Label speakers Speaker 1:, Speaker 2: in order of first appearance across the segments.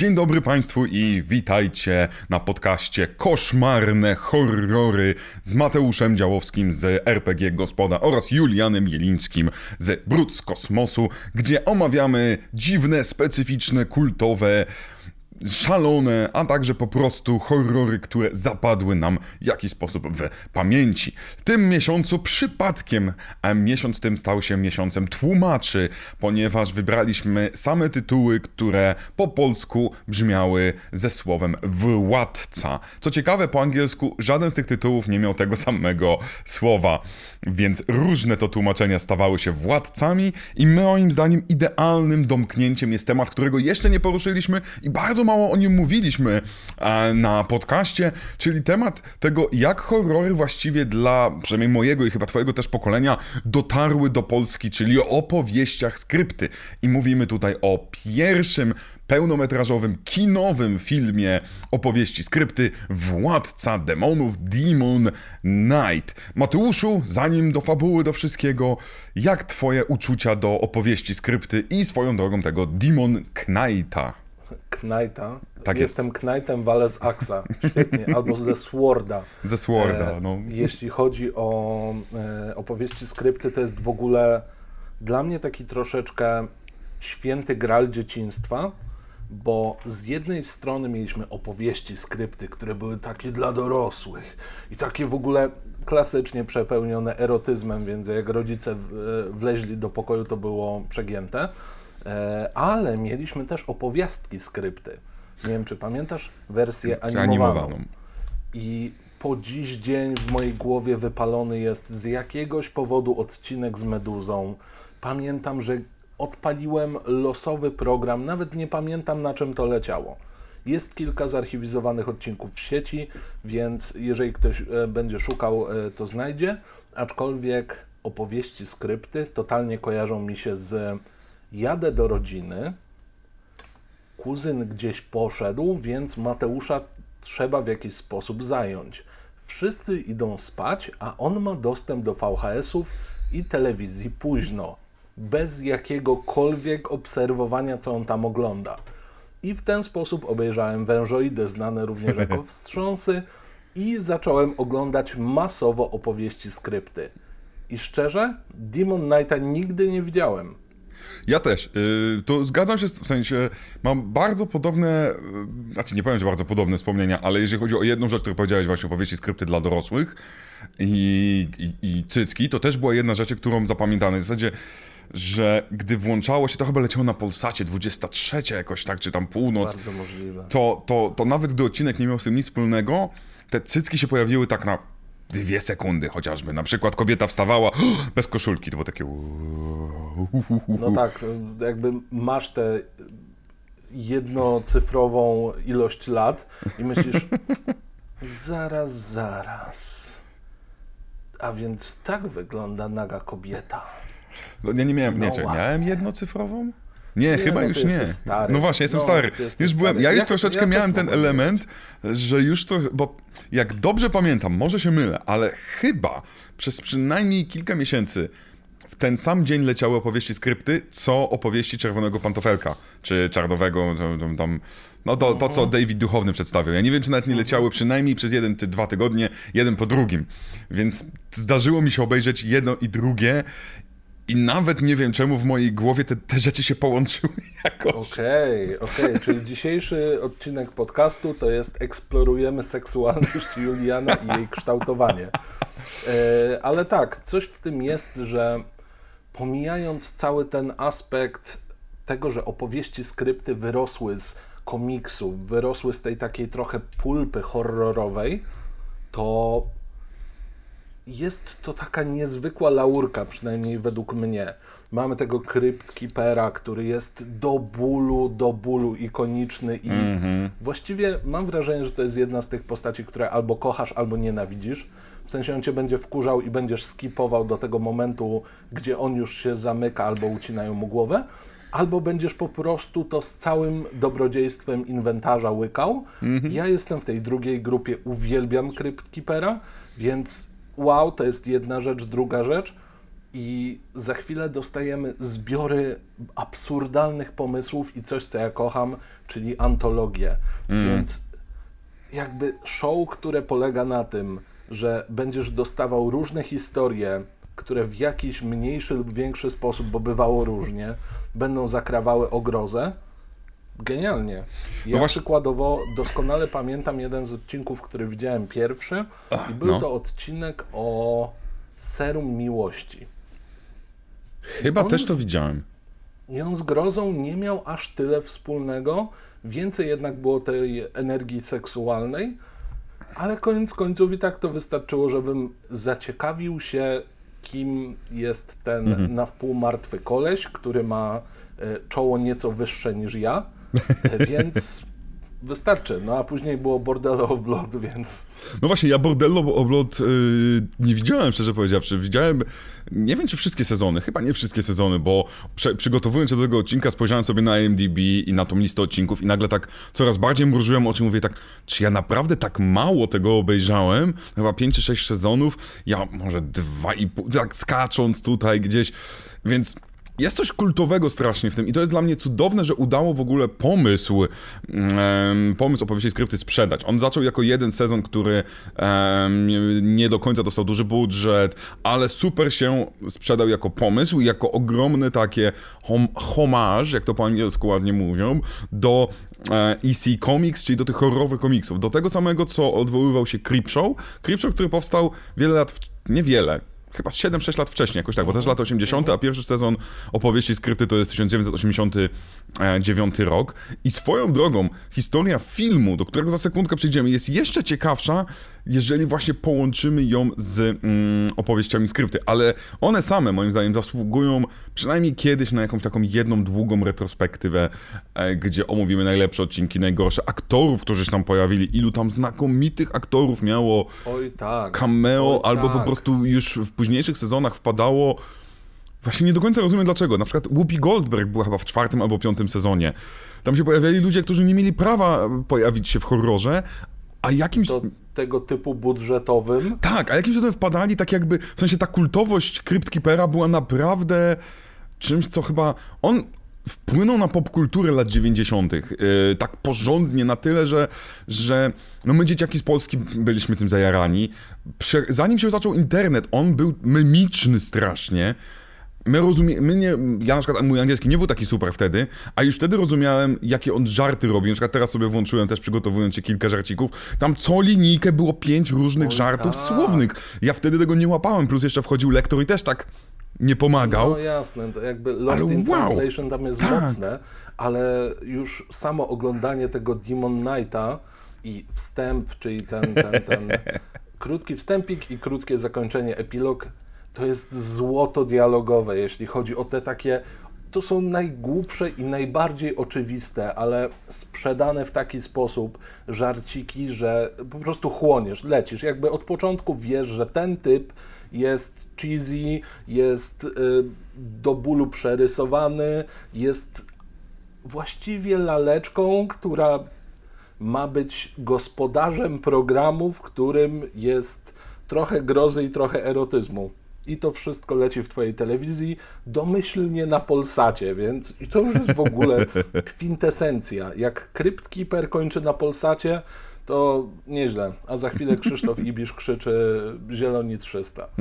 Speaker 1: Dzień dobry Państwu i witajcie na podcaście Koszmarne Horrory z Mateuszem Działowskim z RPG Gospoda oraz Julianem Jelińskim z Brud z Kosmosu, gdzie omawiamy dziwne, specyficzne, kultowe szalone, a także po prostu horrory, które zapadły nam w jakiś sposób w pamięci. W tym miesiącu przypadkiem, a miesiąc tym stał się miesiącem tłumaczy, ponieważ wybraliśmy same tytuły, które po polsku brzmiały ze słowem władca. Co ciekawe, po angielsku żaden z tych tytułów nie miał tego samego słowa, więc różne to tłumaczenia stawały się władcami i moim zdaniem idealnym domknięciem jest temat, którego jeszcze nie poruszyliśmy i bardzo mało o nim mówiliśmy e, na podcaście, czyli temat tego, jak horrory właściwie dla, przynajmniej mojego i chyba twojego też pokolenia, dotarły do Polski, czyli o opowieściach skrypty. I mówimy tutaj o pierwszym pełnometrażowym, kinowym filmie opowieści skrypty Władca Demonów Demon Knight. Mateuszu, zanim do fabuły, do wszystkiego, jak twoje uczucia do opowieści skrypty i swoją drogą tego Demon Knighta?
Speaker 2: Knighta.
Speaker 1: Tak
Speaker 2: Jestem
Speaker 1: jest.
Speaker 2: Knightem Wale z Axa. Świetnie. Albo ze Sworda.
Speaker 1: Ze Sworda,
Speaker 2: E,
Speaker 1: no.
Speaker 2: Jeśli chodzi o e, opowieści skrypty, to jest w ogóle dla mnie taki troszeczkę święty gral dzieciństwa, bo z jednej strony mieliśmy opowieści skrypty, które były takie dla dorosłych i takie w ogóle klasycznie przepełnione erotyzmem, więc jak rodzice e, wleźli do pokoju, to było przegięte. E, Ale mieliśmy też opowiastki skrypty. Nie wiem, czy pamiętasz wersję animowaną.
Speaker 1: Animowaną.
Speaker 2: I po dziś dzień w mojej głowie wypalony jest z jakiegoś powodu odcinek z Meduzą. Pamiętam, że odpaliłem losowy program, nawet nie pamiętam na czym to leciało. Jest kilka zarchiwizowanych odcinków w sieci, więc jeżeli ktoś e, będzie szukał, e, to znajdzie. Aczkolwiek opowieści, skrypty totalnie kojarzą mi się z jadę do rodziny, kuzyn gdzieś poszedł, więc Mateusza trzeba w jakiś sposób zająć. Wszyscy idą spać, a on ma dostęp do VHS-ów i telewizji późno, bez jakiegokolwiek obserwowania, co on tam ogląda. I w ten sposób obejrzałem wężoidy, znane również jako wstrząsy, i zacząłem oglądać masowo opowieści skrypty. I szczerze, Demon Knighta nigdy nie widziałem.
Speaker 1: Ja też. Yy, to zgadzam się, w sensie mam bardzo podobne, yy, znaczy nie powiem, że bardzo podobne wspomnienia, ale jeżeli chodzi o jedną rzecz, którą powiedziałeś właśnie opowieści skrypty dla dorosłych i, i, i cycki, to też była jedna rzecz, którą zapamiętałem. W zasadzie, że gdy włączało się, to chyba leciało na Polsacie 23 jakoś tak, czy tam północ,
Speaker 2: Bardzo możliwe.
Speaker 1: to, to, to nawet gdy odcinek nie miał z tym nic wspólnego, te cycki się pojawiły tak na dwie sekundy chociażby. Na przykład kobieta wstawała bez koszulki, to było takie...
Speaker 2: No tak, jakby masz tę jednocyfrową ilość lat i myślisz, zaraz, zaraz. A więc tak wygląda naga kobieta.
Speaker 1: No ja nie miałem, nie,
Speaker 2: No
Speaker 1: czy miałem jednocyfrową? Nie, chyba
Speaker 2: no
Speaker 1: już nie.
Speaker 2: stary.
Speaker 1: No właśnie, jestem
Speaker 2: No,
Speaker 1: stary. Już byłem,
Speaker 2: stary.
Speaker 1: ja już troszeczkę miałem ten element, że już to, bo jak dobrze pamiętam, może się mylę, ale chyba przez przynajmniej kilka miesięcy w ten sam dzień leciały opowieści skrypty, co opowieści Czerwonego Pantofelka, czy Czarnowego, tam- tam, no to, to, co David Duchowny przedstawiał. Ja nie wiem, czy nawet nie leciały przynajmniej przez jeden czy dwa tygodnie, jeden po drugim. Więc zdarzyło mi się obejrzeć jedno i drugie i nawet nie wiem, czemu w mojej głowie te, te rzeczy się połączyły jakoś.
Speaker 2: Okej, okej, czyli dzisiejszy odcinek podcastu to jest eksplorujemy seksualność Juliana i jej kształtowanie. E, ale tak, coś w tym jest, że pomijając cały ten aspekt tego, że opowieści, skrypty wyrosły z komiksów, wyrosły z tej takiej trochę pulpy horrorowej, to jest to taka niezwykła laurka, przynajmniej według mnie. Mamy tego Crypt Keepera, który jest do bólu, do bólu ikoniczny i właściwie mam wrażenie, że to jest jedna z tych postaci, które albo kochasz, albo nienawidzisz. W sensie on cię będzie wkurzał i będziesz skipował do tego momentu, gdzie on już się zamyka albo ucinają mu głowę, albo będziesz po prostu to z całym dobrodziejstwem inwentarza łykał. Ja jestem w tej drugiej grupie, uwielbiam Crypt Keepera, więc wow, to jest jedna rzecz. Druga rzecz, i za chwilę dostajemy zbiory absurdalnych pomysłów i coś, co ja kocham, czyli antologię. Więc jakby show, które polega na tym, że będziesz dostawał różne historie, które w jakiś mniejszy lub większy sposób, bo bywało różnie, będą zakrawały o grozę. Genialnie. Ja
Speaker 1: No właśnie-
Speaker 2: przykładowo doskonale pamiętam jeden z odcinków, który widziałem pierwszy i był
Speaker 1: no.
Speaker 2: to odcinek o serum miłości.
Speaker 1: Chyba
Speaker 2: On
Speaker 1: też
Speaker 2: z-
Speaker 1: to widziałem.
Speaker 2: I on z grozą nie miał aż tyle wspólnego. Więcej jednak było tej energii seksualnej, ale koniec końców i tak to wystarczyło, żebym zaciekawił się, kim jest ten
Speaker 1: Mhm.
Speaker 2: na wpół martwy koleś, który ma e, czoło nieco wyższe niż ja, więc wystarczy. No a później było Bordello of Blood, więc
Speaker 1: No właśnie, ja Bordello Oblot yy, nie widziałem, szczerze powiedziawszy. Widziałem, nie wiem czy wszystkie sezony, chyba nie wszystkie sezony, bo prze, przygotowując się do tego odcinka spojrzałem sobie na IMDb i na tą listę odcinków i nagle tak coraz bardziej mrużyłem oczy mówię tak, czy ja naprawdę tak mało tego obejrzałem? Chyba 5 czy 6 sezonów, ja może dwa i pół, tak skacząc tutaj gdzieś, więc... Jest coś kultowego strasznie w tym i to jest dla mnie cudowne, że udało w ogóle pomysł, em, pomysł opowieści skrypty sprzedać. On zaczął jako jeden sezon, który em, nie do końca dostał duży budżet, ale super się sprzedał jako pomysł i jako ogromny takie hom jak to po angielsku ładnie mówią, do e, EC Comics, czyli do tych horrorowych komiksów. Do tego samego, co odwoływał się Creepshow. Creepshow, który powstał wiele lat, w... niewiele, chyba z 7-6 lat wcześniej, jakoś tak, bo też lata 80., a pierwszy sezon opowieści skrypty to jest 1989 rok. I swoją drogą, historia filmu, do którego za sekundkę przejdziemy, jest jeszcze ciekawsza, jeżeli właśnie połączymy ją z mm, opowieściami skrypty. Ale one same, moim zdaniem, zasługują przynajmniej kiedyś na jakąś taką jedną długą retrospektywę, e, gdzie omówimy najlepsze odcinki, najgorsze, aktorów, którzy się tam pojawili, ilu tam znakomitych aktorów miało
Speaker 2: oj tak.
Speaker 1: cameo,
Speaker 2: oj,
Speaker 1: albo po
Speaker 2: tak.
Speaker 1: prostu już w późniejszych sezonach wpadało. Właśnie nie do końca rozumiem dlaczego. Na przykład Whoopi Goldberg była chyba w czwartym albo piątym sezonie. Tam się pojawiali ludzie, którzy nie mieli prawa pojawić się w horrorze, a jakimś...
Speaker 2: To tego typu budżetowym
Speaker 1: Tak, a jakimś cudem wpadali tak jakby... W sensie ta kultowość Crypt Keepera była naprawdę czymś, co chyba... On wpłynął na popkulturę lat 90. Yy, tak porządnie, na tyle, że, że no my dzieciaki z Polski byliśmy tym zajarani. Prze zanim się zaczął internet, on był memiczny strasznie. My rozumie, my nie, ja na przykład mój angielski nie był taki super wtedy, a już wtedy rozumiałem, jakie on żarty robi. Na przykład teraz sobie włączyłem też przygotowując się kilka żarcików. Tam co linijkę było pięć różnych
Speaker 2: Oj,
Speaker 1: żartów
Speaker 2: tak.
Speaker 1: słownych. Ja wtedy tego nie łapałem, plus jeszcze wchodził lektor i też tak nie pomagał.
Speaker 2: No jasne, to jakby Lost
Speaker 1: Ale
Speaker 2: in
Speaker 1: wow!
Speaker 2: Translation tam jest
Speaker 1: Tak.
Speaker 2: mocne, ale już samo oglądanie tego Demon Knighta i wstęp, czyli ten, ten, ten krótki wstępik i krótkie zakończenie, epilog, to jest złoto dialogowe, jeśli chodzi o te takie to są najgłupsze i najbardziej oczywiste, ale sprzedane w taki sposób żarciki, że po prostu chłoniesz, lecisz. Jakby od początku wiesz, że ten typ jest cheesy, jest y, do bólu przerysowany, jest właściwie laleczką, która ma być gospodarzem programu, w którym jest trochę grozy i trochę erotyzmu. I to wszystko leci w twojej telewizji, domyślnie na Polsacie, więc i to już jest w ogóle kwintesencja. Jak Crypt Keeper kończy na Polsacie, to nieźle. A za chwilę Krzysztof Ibisz krzyczy Zieloni 300.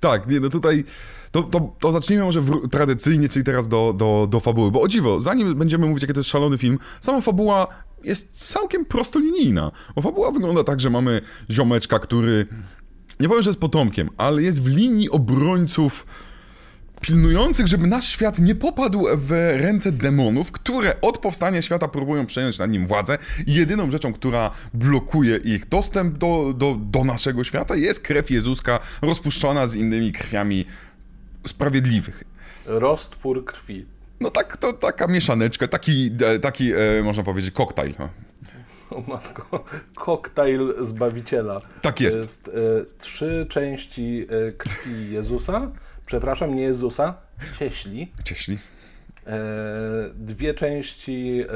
Speaker 1: Tak, nie, no tutaj to, to, to zacznijmy może wró- tradycyjnie, czyli teraz do, do, do fabuły, bo o dziwo, zanim będziemy mówić, jaki to jest szalony film, sama fabuła jest całkiem prostolinijna, bo fabuła wygląda tak, że mamy ziomeczka, który, nie powiem, że jest potomkiem, ale jest w linii obrońców pilnujących, żeby nasz świat nie popadł w ręce demonów, które od powstania świata próbują przejąć nad nim władzę i jedyną rzeczą, która blokuje ich dostęp do, do, do naszego świata jest krew Jezuska rozpuszczona z innymi krwiami sprawiedliwych.
Speaker 2: Roztwór krwi.
Speaker 1: No tak, to taka mieszaneczka, taki, e, taki e, można powiedzieć, koktajl.
Speaker 2: O matko, koktajl Zbawiciela.
Speaker 1: Tak jest.
Speaker 2: To jest e, trzy części e, krwi Jezusa, przepraszam, nie Jezusa, cieśli.
Speaker 1: Cieśli.
Speaker 2: E, dwie części e,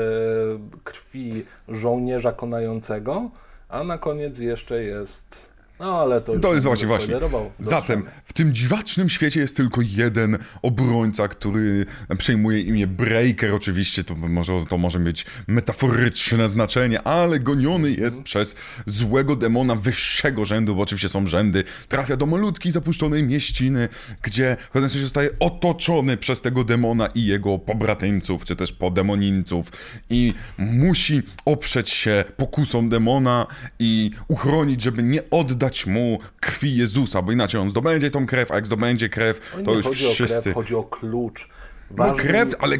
Speaker 2: krwi żołnierza konającego, a na koniec jeszcze jest No ale to
Speaker 1: To jest
Speaker 2: nie
Speaker 1: właśnie, właśnie. Zatem w tym dziwacznym świecie jest tylko jeden obrońca, który przejmuje imię Breaker. Oczywiście to może, to może mieć metaforyczne znaczenie, ale goniony jest przez złego demona wyższego rzędu, bo oczywiście są rzędy. Trafia do malutkiej, zapuszczonej mieściny, gdzie w pewnym sensie zostaje otoczony przez tego demona i jego pobratyńców, czy też podemonińców i musi oprzeć się pokusom demona i uchronić, żeby nie oddać mu krwi Jezusa, bo inaczej on zdobędzie tą krew, a jak zdobędzie krew, to już
Speaker 2: chodzi o
Speaker 1: wszyscy...
Speaker 2: krew, chodzi o klucz.
Speaker 1: No
Speaker 2: Ważnym-
Speaker 1: krew, ale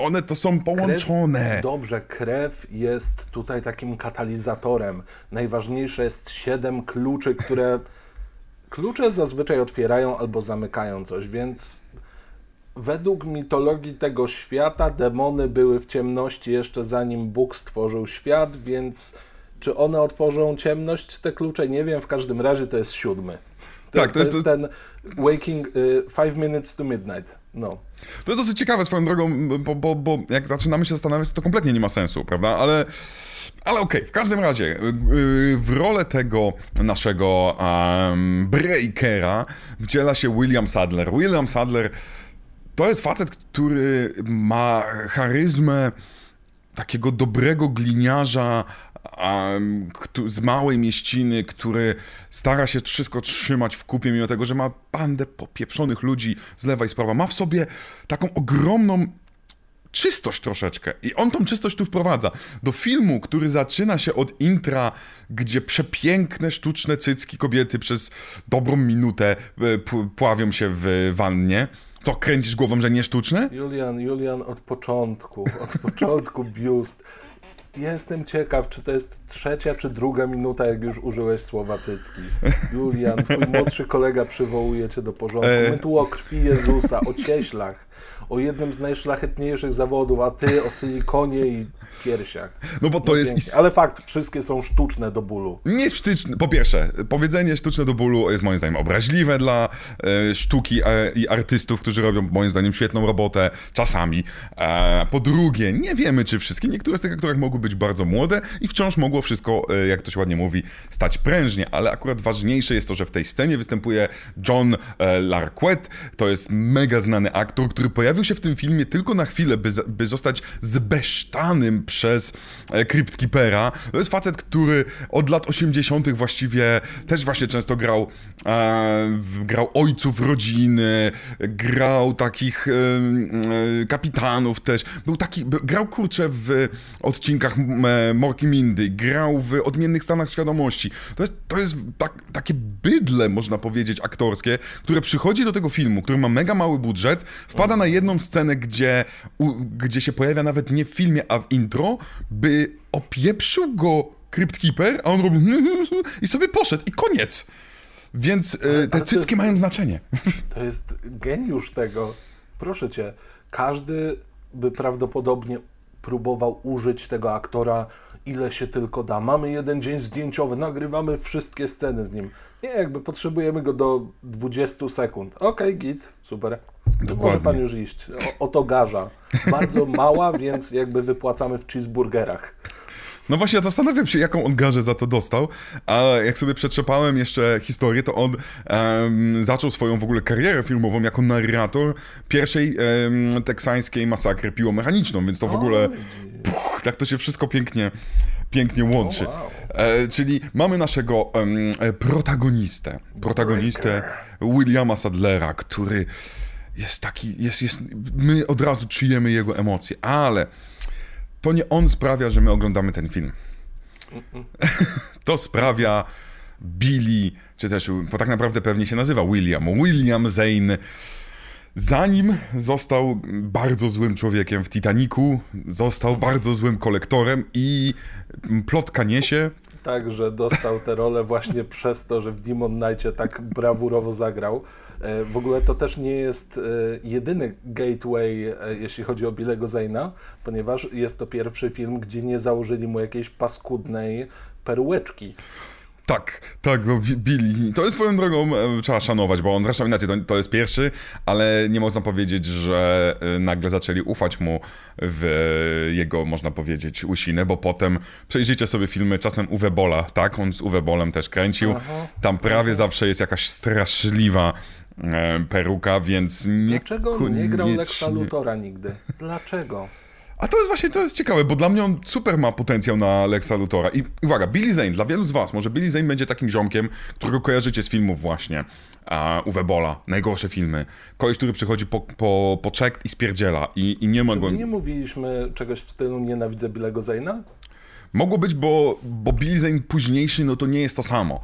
Speaker 1: one to są połączone.
Speaker 2: Krew, dobrze, krew jest tutaj takim katalizatorem. Najważniejsze jest siedem kluczy, które. Klucze zazwyczaj otwierają albo zamykają coś, więc według mitologii tego świata demony były w ciemności jeszcze zanim Bóg stworzył świat, więc czy one otworzą ciemność, te klucze? Nie wiem, w każdym razie to jest siódmy. To,
Speaker 1: Tak, to
Speaker 2: to
Speaker 1: jest-
Speaker 2: jest ten Waking y, Five Minutes to Midnight. No.
Speaker 1: To jest dosyć ciekawe swoją drogą, bo, bo, bo jak zaczynamy się zastanawiać, to kompletnie nie ma sensu, prawda? Ale, ale okej, w każdym razie, yy, w rolę tego naszego um, breakera wciela się William Sadler. William Sadler to jest facet, który ma charyzmę takiego dobrego gliniarza z małej mieściny, który stara się wszystko trzymać w kupie, mimo tego, że ma bandę popieprzonych ludzi z lewa i z prawa. Ma w sobie taką ogromną czystość troszeczkę. I on tą czystość tu wprowadza. Do filmu, który zaczyna się od intra, gdzie przepiękne, sztuczne cycki kobiety przez dobrą minutę e, pławią się w wannie. Co, kręcisz głową, że nie sztuczne?
Speaker 2: Julian, Julian od początku, od początku biust. Jestem ciekaw, czy to jest trzecia czy druga minuta, jak już użyłeś słowa cycki. Julian, twój młodszy kolega przywołuje cię do porządku. My tu o krwi Jezusa, o cieślach, o jednym z najszlachetniejszych zawodów, a ty o silikonie i piersiach.
Speaker 1: No bo to jest...
Speaker 2: Pięknie. Ale fakt, wszystkie są sztuczne do bólu.
Speaker 1: Nie sztuczne. Po pierwsze, powiedzenie sztuczne do bólu jest moim zdaniem obraźliwe dla e, sztuki e, i artystów, którzy robią moim zdaniem świetną robotę czasami. E, po drugie, nie wiemy czy wszystkie. Niektóre z tych aktorek mogły być bardzo młode i wciąż mogło wszystko, e, jak to się ładnie mówi, stać prężnie, ale akurat ważniejsze jest to, że w tej scenie występuje John e, Larquette. To jest mega znany aktor, który pojawił się w tym filmie tylko na chwilę, by, by zostać zbesztanym przez e, Crypt Keepera. To jest facet, który od lat 80. właściwie też właśnie często grał, e, grał ojców rodziny, grał takich e, kapitanów też. Był taki, grał kurczę w odcinkach e, Morki Mindy, grał w Odmiennych Stanach Świadomości. To jest, to jest tak, takie bydle, można powiedzieć, aktorskie, które przychodzi do tego filmu, który ma mega mały budżet, wpada na jedną scenę, gdzie, u, gdzie się pojawia nawet nie w filmie, a w intro, by opieprzył go Crypt Keeper, a on robi i sobie poszedł i koniec. Więc e, te
Speaker 2: ale
Speaker 1: cycki
Speaker 2: jest-
Speaker 1: mają znaczenie.
Speaker 2: To jest geniusz tego. Proszę cię, każdy by prawdopodobnie próbował użyć tego aktora ile się tylko da. Mamy jeden dzień zdjęciowy, nagrywamy wszystkie sceny z nim. Nie, jakby potrzebujemy go do 20 sekund. Okej, git, super.
Speaker 1: Dokładnie.
Speaker 2: Może pan już iść. O, oto garza. Bardzo mała, więc jakby wypłacamy w cheeseburgerach.
Speaker 1: No właśnie, ja zastanawiam się, jaką on garzę za to dostał, a jak sobie przetrzepałem jeszcze historię, to on em, zaczął swoją w ogóle karierę filmową jako narrator pierwszej em, teksańskiej masakry piłomechaniczną, więc to w ogóle, puch, tak to się wszystko pięknie, pięknie łączy.
Speaker 2: wow.
Speaker 1: E, czyli mamy naszego e, protagonistę, protagonistę Williama Sadlera, który jest taki, jest, jest, my od razu czujemy jego emocje, ale to nie on sprawia, że my oglądamy ten film. to sprawia Billy, czy też, bo tak naprawdę pewnie się nazywa William, William Zane. Zanim został bardzo złym człowiekiem w Titanicu, został bardzo złym kolektorem i plotka niesie,
Speaker 2: Także dostał tę rolę właśnie przez to, że w Demon Knightie tak brawurowo zagrał. E, W ogóle to też nie jest e, jedyny gateway, e, jeśli chodzi o Billego Zayna, ponieważ jest to pierwszy film, gdzie nie założyli mu jakiejś paskudnej perłeczki.
Speaker 1: Tak, tak, bo Bi- Billy, to jest swoją drogą, e, trzeba szanować, bo on zresztą inaczej, to, to jest pierwszy, ale nie można powiedzieć, że e, nagle zaczęli ufać mu w jego, można powiedzieć, usinę, bo potem przejrzyjcie sobie filmy czasem Uwe Bola, tak, on z Uwe Bolem też kręcił,
Speaker 2: Aha.
Speaker 1: tam prawie zawsze jest jakaś straszliwa e, peruka, więc nie
Speaker 2: Dlaczego nie grał Lexa Lutora nigdy? Dlaczego?
Speaker 1: A to jest właśnie, to jest ciekawe, bo dla mnie on super ma potencjał na Lexa Luthora. I uwaga, Billy Zane, dla wielu z was, może Billy Zane będzie takim ziomkiem, którego kojarzycie z filmów właśnie Uwe Bola, najgorsze filmy. Koleś, który przychodzi po, po, po check i spierdziela i, i nie mogłem...
Speaker 2: Nie mówiliśmy czegoś w stylu nienawidzę Billego Zayna?
Speaker 1: Mogło być, bo, bo Billy Zane późniejszy, no to nie jest to samo.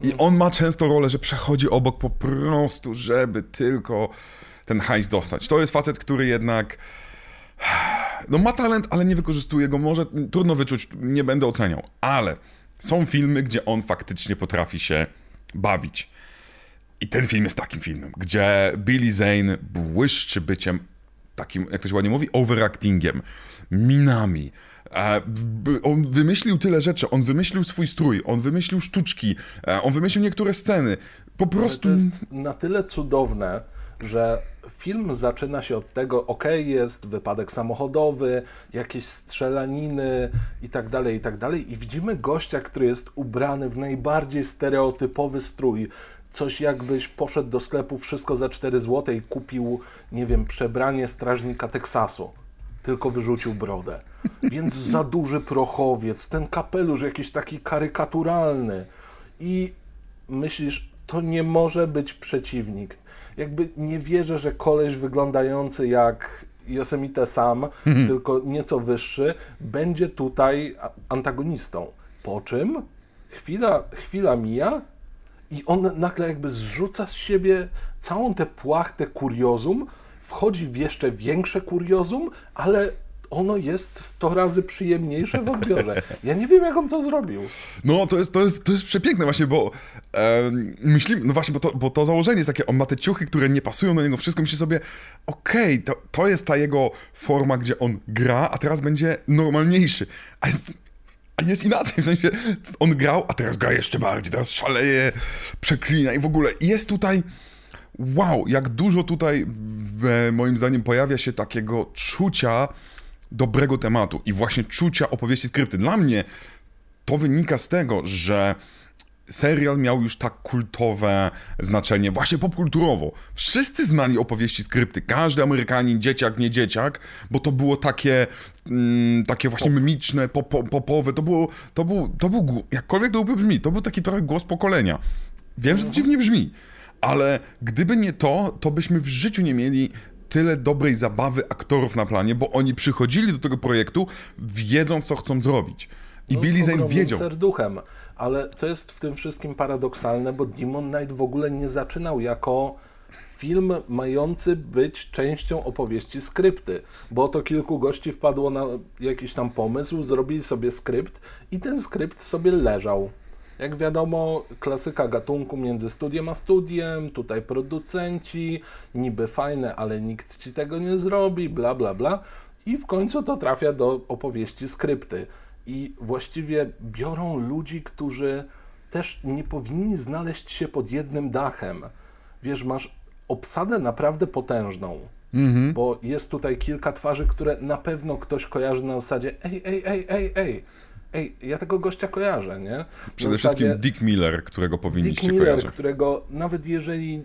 Speaker 1: I on ma często rolę, że przechodzi obok po prostu, żeby tylko ten hajs dostać. To jest facet, który jednak no ma talent, ale nie wykorzystuje go. Może trudno wyczuć, nie będę oceniał. Ale są filmy, gdzie on faktycznie potrafi się bawić. I ten film jest takim filmem, gdzie Billy Zane błyszczy byciem takim, jak to się ładnie mówi, overactingiem, minami. E, on wymyślił tyle rzeczy, on wymyślił swój strój, on wymyślił sztuczki, e, on wymyślił niektóre sceny. Po prostu...
Speaker 2: To jest na tyle cudowne, że film zaczyna się od tego, ok, jest wypadek samochodowy, jakieś strzelaniny i tak dalej, i tak dalej. I widzimy gościa, który jest ubrany w najbardziej stereotypowy strój. Coś jakbyś poszedł do sklepu wszystko za 4 zł i kupił, nie wiem, przebranie strażnika Teksasu. Tylko wyrzucił brodę. Więc za duży prochowiec, ten kapelusz jakiś taki karykaturalny. I myślisz, to nie może być przeciwnik. Jakby nie wierzę, że koleś wyglądający jak Yosemite Sam, tylko nieco wyższy, będzie tutaj antagonistą. Po czym chwila, chwila mija i on nagle jakby zrzuca z siebie całą tę płachtę kuriozum, wchodzi w jeszcze większe kuriozum, ale ono jest 100 razy przyjemniejsze w odbiorze. Ja nie wiem, jak on to zrobił.
Speaker 1: No, to jest, to jest, to jest przepiękne właśnie, bo e, myślimy, no właśnie, bo to, bo to założenie jest takie, on ma te ciuchy, które nie pasują do niego, wszystko myśli sobie, okej, to, to jest ta jego forma, gdzie on gra, a teraz będzie normalniejszy. A jest, a jest inaczej, w sensie on grał, a teraz gra jeszcze bardziej, teraz szaleje, przeklina i w ogóle jest tutaj... Wow, jak dużo tutaj moim zdaniem pojawia się takiego czucia dobrego tematu i właśnie czucia opowieści skrypty. Dla mnie to wynika z tego, że serial miał już tak kultowe znaczenie, właśnie popkulturowo. Wszyscy znali opowieści skrypty, każdy Amerykanin, dzieciak, nie dzieciak, bo to było takie, mm, takie właśnie mimiczne, pop, pop, popowe, to było, to był, to był, jakkolwiek to brzmi, to był taki trochę głos pokolenia. Wiem, że to dziwnie brzmi, ale gdyby nie to, to byśmy w życiu nie mieli tyle dobrej zabawy aktorów na planie, bo oni przychodzili do tego projektu wiedząc, co chcą zrobić. I
Speaker 2: No,
Speaker 1: Billy Zane wiedział.
Speaker 2: serduchem. Ale to jest w tym wszystkim paradoksalne, bo Demon Knight w ogóle nie zaczynał jako film mający być częścią opowieści skrypty, bo oto kilku gości wpadło na jakiś tam pomysł, zrobili sobie skrypt i ten skrypt sobie leżał. Jak wiadomo, klasyka gatunku między studiem a studiem, tutaj producenci, niby fajne, ale nikt ci tego nie zrobi, bla bla bla. I w końcu to trafia do opowieści skrypty. I właściwie biorą ludzi, którzy też nie powinni znaleźć się pod jednym dachem. Wiesz, masz obsadę naprawdę potężną, bo jest tutaj kilka twarzy, które na pewno ktoś kojarzy na zasadzie ej, ej, ej, ej, ej, ej, ja tego gościa kojarzę, nie?
Speaker 1: Przede
Speaker 2: zasadzie
Speaker 1: wszystkim Dick Miller, którego
Speaker 2: Dick
Speaker 1: powinniście
Speaker 2: Miller,
Speaker 1: kojarzyć.
Speaker 2: którego nawet jeżeli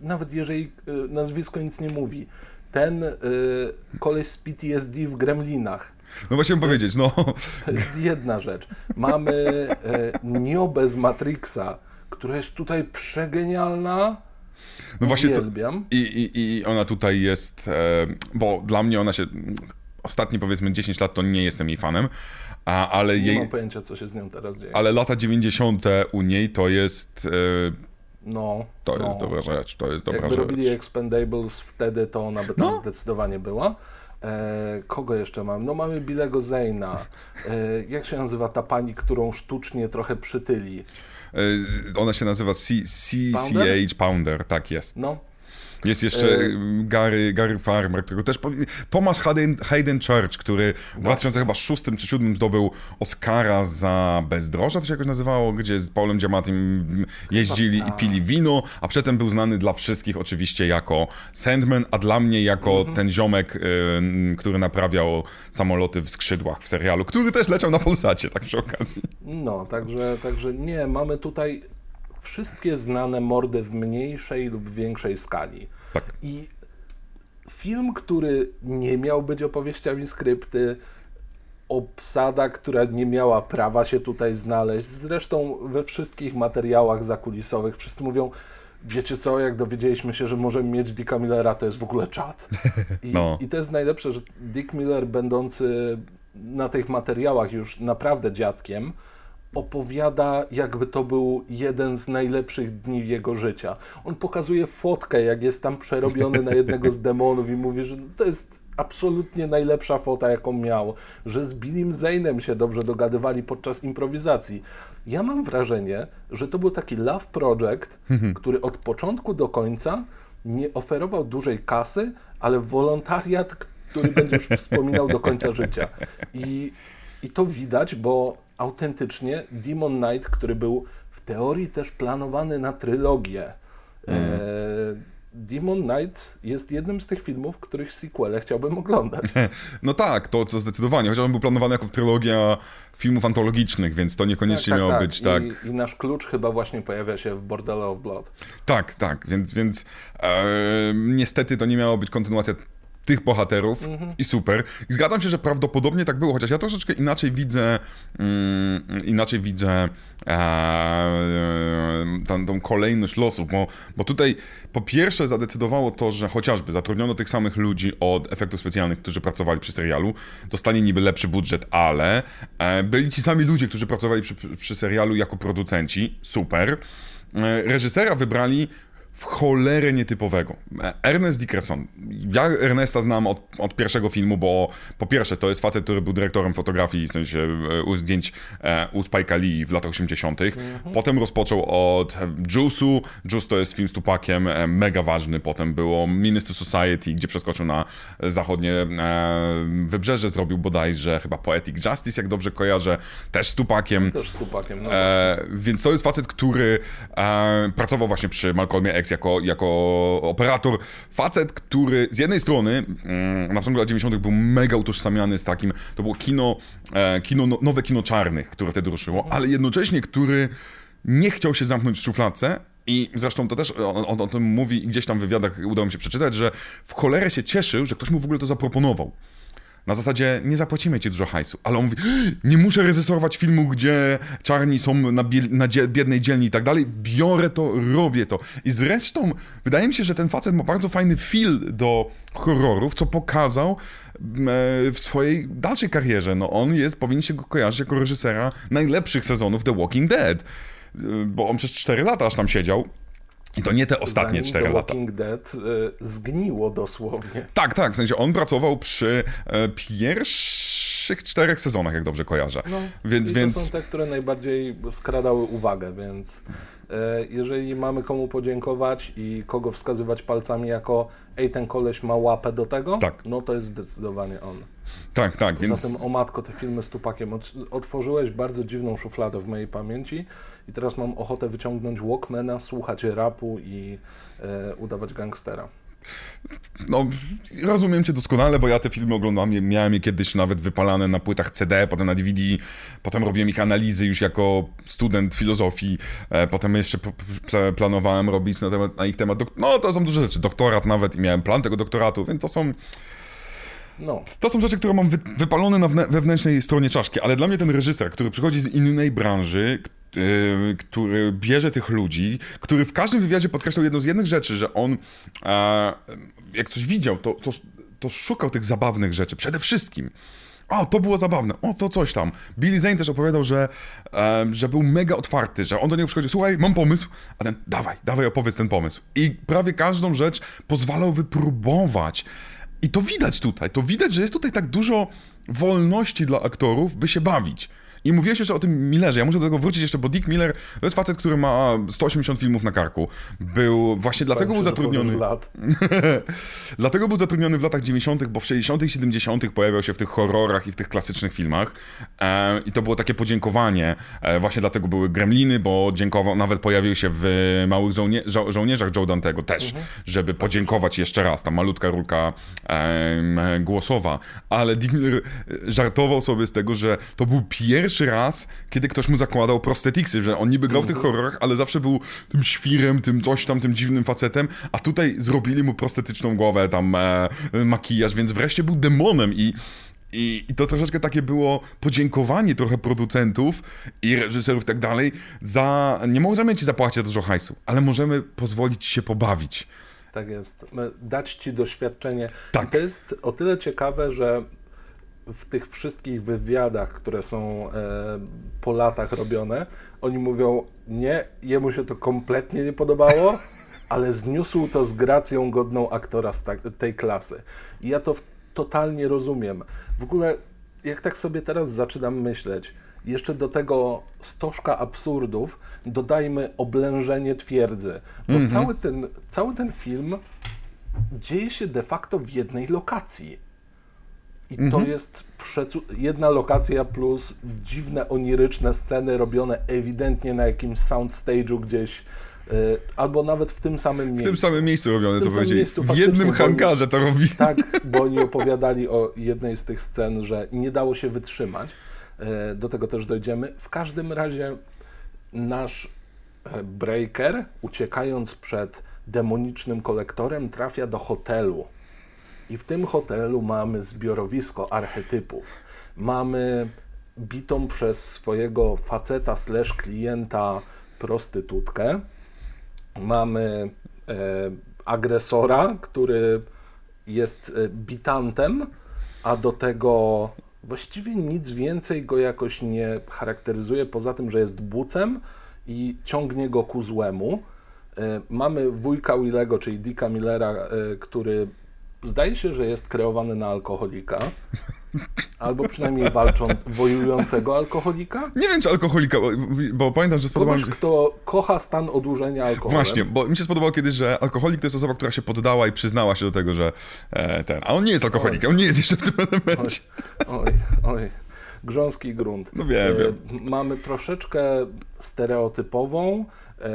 Speaker 2: nawet jeżeli y, nazwisko nic nie mówi, ten y, koleś z PTSD w Gremlinach,
Speaker 1: No właśnie powiedzieć, no.
Speaker 2: to jest jedna rzecz. Mamy e, Niobę z Matrixa, która jest tutaj przegenialna.
Speaker 1: No właśnie to,
Speaker 2: Uwielbiam.
Speaker 1: i, i, I ona tutaj jest, e, bo dla mnie ona się, ostatnie powiedzmy 10 lat to nie jestem jej fanem, a, ale
Speaker 2: Nie
Speaker 1: jej,
Speaker 2: mam pojęcia, co się z nią teraz dzieje.
Speaker 1: ale lata 90 u niej to jest, e,
Speaker 2: No,
Speaker 1: to
Speaker 2: no.
Speaker 1: jest dobra rzecz, to jest dobra
Speaker 2: Jakby robili
Speaker 1: rzecz.
Speaker 2: Expendables wtedy, to ona by tam
Speaker 1: No.
Speaker 2: zdecydowanie była. E, kogo jeszcze mam? No mamy Billego Zayna. E, jak się nazywa ta pani, którą sztucznie trochę przytyli?
Speaker 1: E, ona się nazywa C, CCH Pounder, tak jest.
Speaker 2: No.
Speaker 1: Jest jeszcze Gary, Gary Farmer, którego też... Thomas Hayden, Hayden Church, który w 2006 czy 2007 zdobył Oscara za Bezdroża, to się jakoś nazywało, gdzie z Paulem Giamattim jeździli i pili wino, a przedtem był znany dla wszystkich oczywiście jako Sandman, a dla mnie jako ten ziomek, y, który naprawiał samoloty w skrzydłach w serialu, który też leciał na Polsacie, tak przy okazji.
Speaker 2: No, także, także nie, mamy tutaj wszystkie znane mordy w mniejszej lub większej skali.
Speaker 1: Tak.
Speaker 2: I film, który nie miał być opowieściami skrypty, obsada, która nie miała prawa się tutaj znaleźć. Zresztą we wszystkich materiałach zakulisowych wszyscy mówią, wiecie co, jak dowiedzieliśmy się, że możemy mieć Dicka Millera, to jest w ogóle czad. I,
Speaker 1: No.
Speaker 2: I to jest najlepsze, że Dick Miller, będący na tych materiałach już naprawdę dziadkiem, opowiada, jakby to był jeden z najlepszych dni jego życia. On pokazuje fotkę, jak jest tam przerobiony na jednego z demonów i mówi, że to jest absolutnie najlepsza fota, jaką miał, że z Billim Zane'em się dobrze dogadywali podczas improwizacji. Ja mam wrażenie, że to był taki love project, który od początku do końca nie oferował dużej kasy, ale wolontariat, który będziesz wspominał do końca życia. I, I to widać, bo autentycznie Demon Knight, który był w teorii też planowany na trylogię, e, Demon Knight jest jednym z tych filmów, których sequele chciałbym oglądać.
Speaker 1: No tak, to, to zdecydowanie, chociaż on był planowany jako trylogia filmów antologicznych, więc to niekoniecznie miało być tak...
Speaker 2: I, I nasz klucz chyba właśnie pojawia się w Bordello of Blood.
Speaker 1: Tak, tak, więc, więc e, niestety to nie miało być kontynuacja tych bohaterów i super. I zgadzam się, że prawdopodobnie tak było, chociaż ja troszeczkę inaczej widzę mm, inaczej widzę e, tą, tą kolejność losów, bo, bo tutaj po pierwsze zadecydowało to, że chociażby zatrudniono tych samych ludzi od efektów specjalnych, którzy pracowali przy serialu, dostanie niby lepszy budżet, ale e, byli ci sami ludzie, którzy pracowali przy, przy serialu jako producenci, super. E, reżysera wybrali w cholerę nietypowego. Ernest Dickerson. Ja Ernesta znam od, od pierwszego filmu, bo po pierwsze to jest facet, który był dyrektorem fotografii, w sensie e, u zdjęć e, u Spike'a Lee w latach 80. Potem rozpoczął od Juice'u. Juice to jest film z Tupakiem, e, mega ważny. Potem było Minister Society, gdzie przeskoczył na zachodnie e, wybrzeże, zrobił bodajże chyba Poetic Justice, jak dobrze kojarzę, też z Tupakiem.
Speaker 2: Też z Tupakiem. No
Speaker 1: E, więc to jest facet, który pracował właśnie przy Malcolmie Jako, jako operator. Facet, który z jednej strony mm, na początku lat 90. był mega utożsamiany z takim, to było kino, e, kino no, nowe kino czarnych, które wtedy ruszyło, ale jednocześnie, który nie chciał się zamknąć w szufladce, i zresztą to też on, on o tym mówi i gdzieś tam w wywiadach udało mi się przeczytać, że w cholerę się cieszył, że ktoś mu w ogóle to zaproponował. Na zasadzie nie zapłacimy ci dużo hajsu, ale on mówi, nie muszę reżyserować filmu, gdzie czarni są na, na biednej dzielni i tak dalej, biorę to, robię to. I zresztą wydaje mi się, że ten facet ma bardzo fajny feel do horrorów, co pokazał e, w swojej dalszej karierze. No on jest, powinien się go kojarzyć jako reżysera najlepszych sezonów The Walking Dead, Y, bo on przez 4 lata aż tam siedział. I to nie te ostatnie
Speaker 2: Zanim
Speaker 1: 4
Speaker 2: The
Speaker 1: lata.
Speaker 2: Walking Dead y, zgniło dosłownie.
Speaker 1: Tak, tak, w sensie on pracował przy e, pierwszych czterech sezonach, jak dobrze kojarzę.
Speaker 2: No,
Speaker 1: więc,
Speaker 2: I
Speaker 1: więc
Speaker 2: to są te, które najbardziej skradały uwagę, więc e, jeżeli mamy komu podziękować i kogo wskazywać palcami jako ej, ten koleś ma łapę do tego,
Speaker 1: Tak.
Speaker 2: no to jest zdecydowanie on.
Speaker 1: tak, tak, więc
Speaker 2: Zatem, o matko, te filmy z Tupakiem, Ot- otworzyłeś bardzo dziwną szufladę w mojej pamięci i teraz mam ochotę wyciągnąć Walkmana, słuchać rapu i e, udawać gangstera.
Speaker 1: no, rozumiem cię doskonale, bo ja te filmy oglądałem, miałem je kiedyś nawet wypalane na płytach CD, potem na DVD, potem robiłem ich analizy już jako student filozofii, e, potem jeszcze planowałem robić na, temat, na ich temat, no to są duże rzeczy, doktorat nawet i miałem plan tego doktoratu, więc to są,
Speaker 2: No,
Speaker 1: To są rzeczy, które mam wy, wypalone na wewnętrznej stronie czaszki, ale dla mnie ten reżyser, który przychodzi z innej branży, który bierze tych ludzi, który w każdym wywiadzie podkreślał jedną z jednych rzeczy, że on e, jak coś widział, to, to, to szukał tych zabawnych rzeczy, przede wszystkim. O, to było zabawne, o, to coś tam. Billy Zane też opowiadał, że, e, że był mega otwarty, że on do niego przychodzi, słuchaj, mam pomysł, a ten, dawaj, dawaj, opowiedz ten pomysł. I prawie każdą rzecz pozwalał wypróbować. I to widać tutaj, to widać, że jest tutaj tak dużo wolności dla aktorów, by się bawić. I mówiłeś jeszcze o tym Millerze, ja muszę do tego wrócić jeszcze, bo Dick Miller to jest facet, który ma 180 filmów na karku. Był, właśnie dlatego był zatrudniony...
Speaker 2: Lat.
Speaker 1: Dlatego był zatrudniony w latach 90., bo w 60., i 70. pojawiał się w tych horrorach i w tych klasycznych filmach. E, I to było takie podziękowanie. E, właśnie dlatego były Gremliny, bo dziękował, nawet pojawił się w Małych żołnie żo Żołnierzach Joe Dantego też,
Speaker 2: Mhm.
Speaker 1: żeby podziękować jeszcze raz. Ta malutka rulka e, głosowa. Ale Dick Miller e, żartował sobie z tego, że to był pierwszy raz, kiedy ktoś mu zakładał prostetiksy, że on niby grał w tych
Speaker 2: Mhm.
Speaker 1: horrorach, ale zawsze był tym świrem, tym coś tam, tym dziwnym facetem, a tutaj zrobili mu prostetyczną głowę, tam e, makijaż, więc wreszcie był demonem i i, I to troszeczkę takie było podziękowanie trochę producentów i reżyserów i tak dalej za... Nie możemy ci zapłacić za dużo hajsu, ale możemy pozwolić się pobawić.
Speaker 2: Tak jest. Dać ci doświadczenie.
Speaker 1: Tak.
Speaker 2: I to jest o tyle ciekawe, że w tych wszystkich wywiadach, które są e, po latach robione, oni mówią, nie, jemu się to kompletnie nie podobało, ale zniósł to z gracją godną aktora z ta- tej klasy. I ja to totalnie rozumiem. W ogóle, jak tak sobie teraz zaczynam myśleć, jeszcze do tego stożka absurdów dodajmy oblężenie twierdzy, bo cały, ten, cały ten film dzieje się de facto w jednej lokacji. I to jest jedna lokacja plus dziwne, oniryczne sceny robione ewidentnie na jakimś soundstage'u gdzieś, y, albo nawet w tym samym
Speaker 1: W
Speaker 2: miejscu.
Speaker 1: tym samym miejscu robione,
Speaker 2: W
Speaker 1: co powiedzieli. W jednym hangarze to robi.
Speaker 2: Tak, bo oni opowiadali o jednej z tych scen, że nie dało się wytrzymać. E, Do tego też dojdziemy. W każdym razie nasz e, Breaker, uciekając przed demonicznym kolektorem, trafia do hotelu. I w tym hotelu mamy zbiorowisko archetypów. Mamy bitą przez swojego faceta slash klienta prostytutkę. Mamy e, agresora, który jest e, bitantem, a do tego właściwie nic więcej go jakoś nie charakteryzuje, poza tym, że jest bucem i ciągnie go ku złemu. E, Mamy wujka Willego, czyli Dicka Millera, e, który zdaje się, że jest kreowany na alkoholika, albo przynajmniej walcząc, wojującego alkoholika.
Speaker 1: Nie wiem, czy alkoholika, bo, bo pamiętam, że spodobał mi się...
Speaker 2: kto kocha stan odurzenia alkoholem.
Speaker 1: Właśnie, bo mi się spodobało kiedyś, że alkoholik to jest osoba, która się poddała i przyznała się do tego, że e, ten... A on nie jest alkoholikiem, on nie jest jeszcze w tym elemencie.
Speaker 2: Oj, oj, grząski grunt.
Speaker 1: No wiem,
Speaker 2: E,
Speaker 1: wiem.
Speaker 2: Mamy troszeczkę stereotypową, e,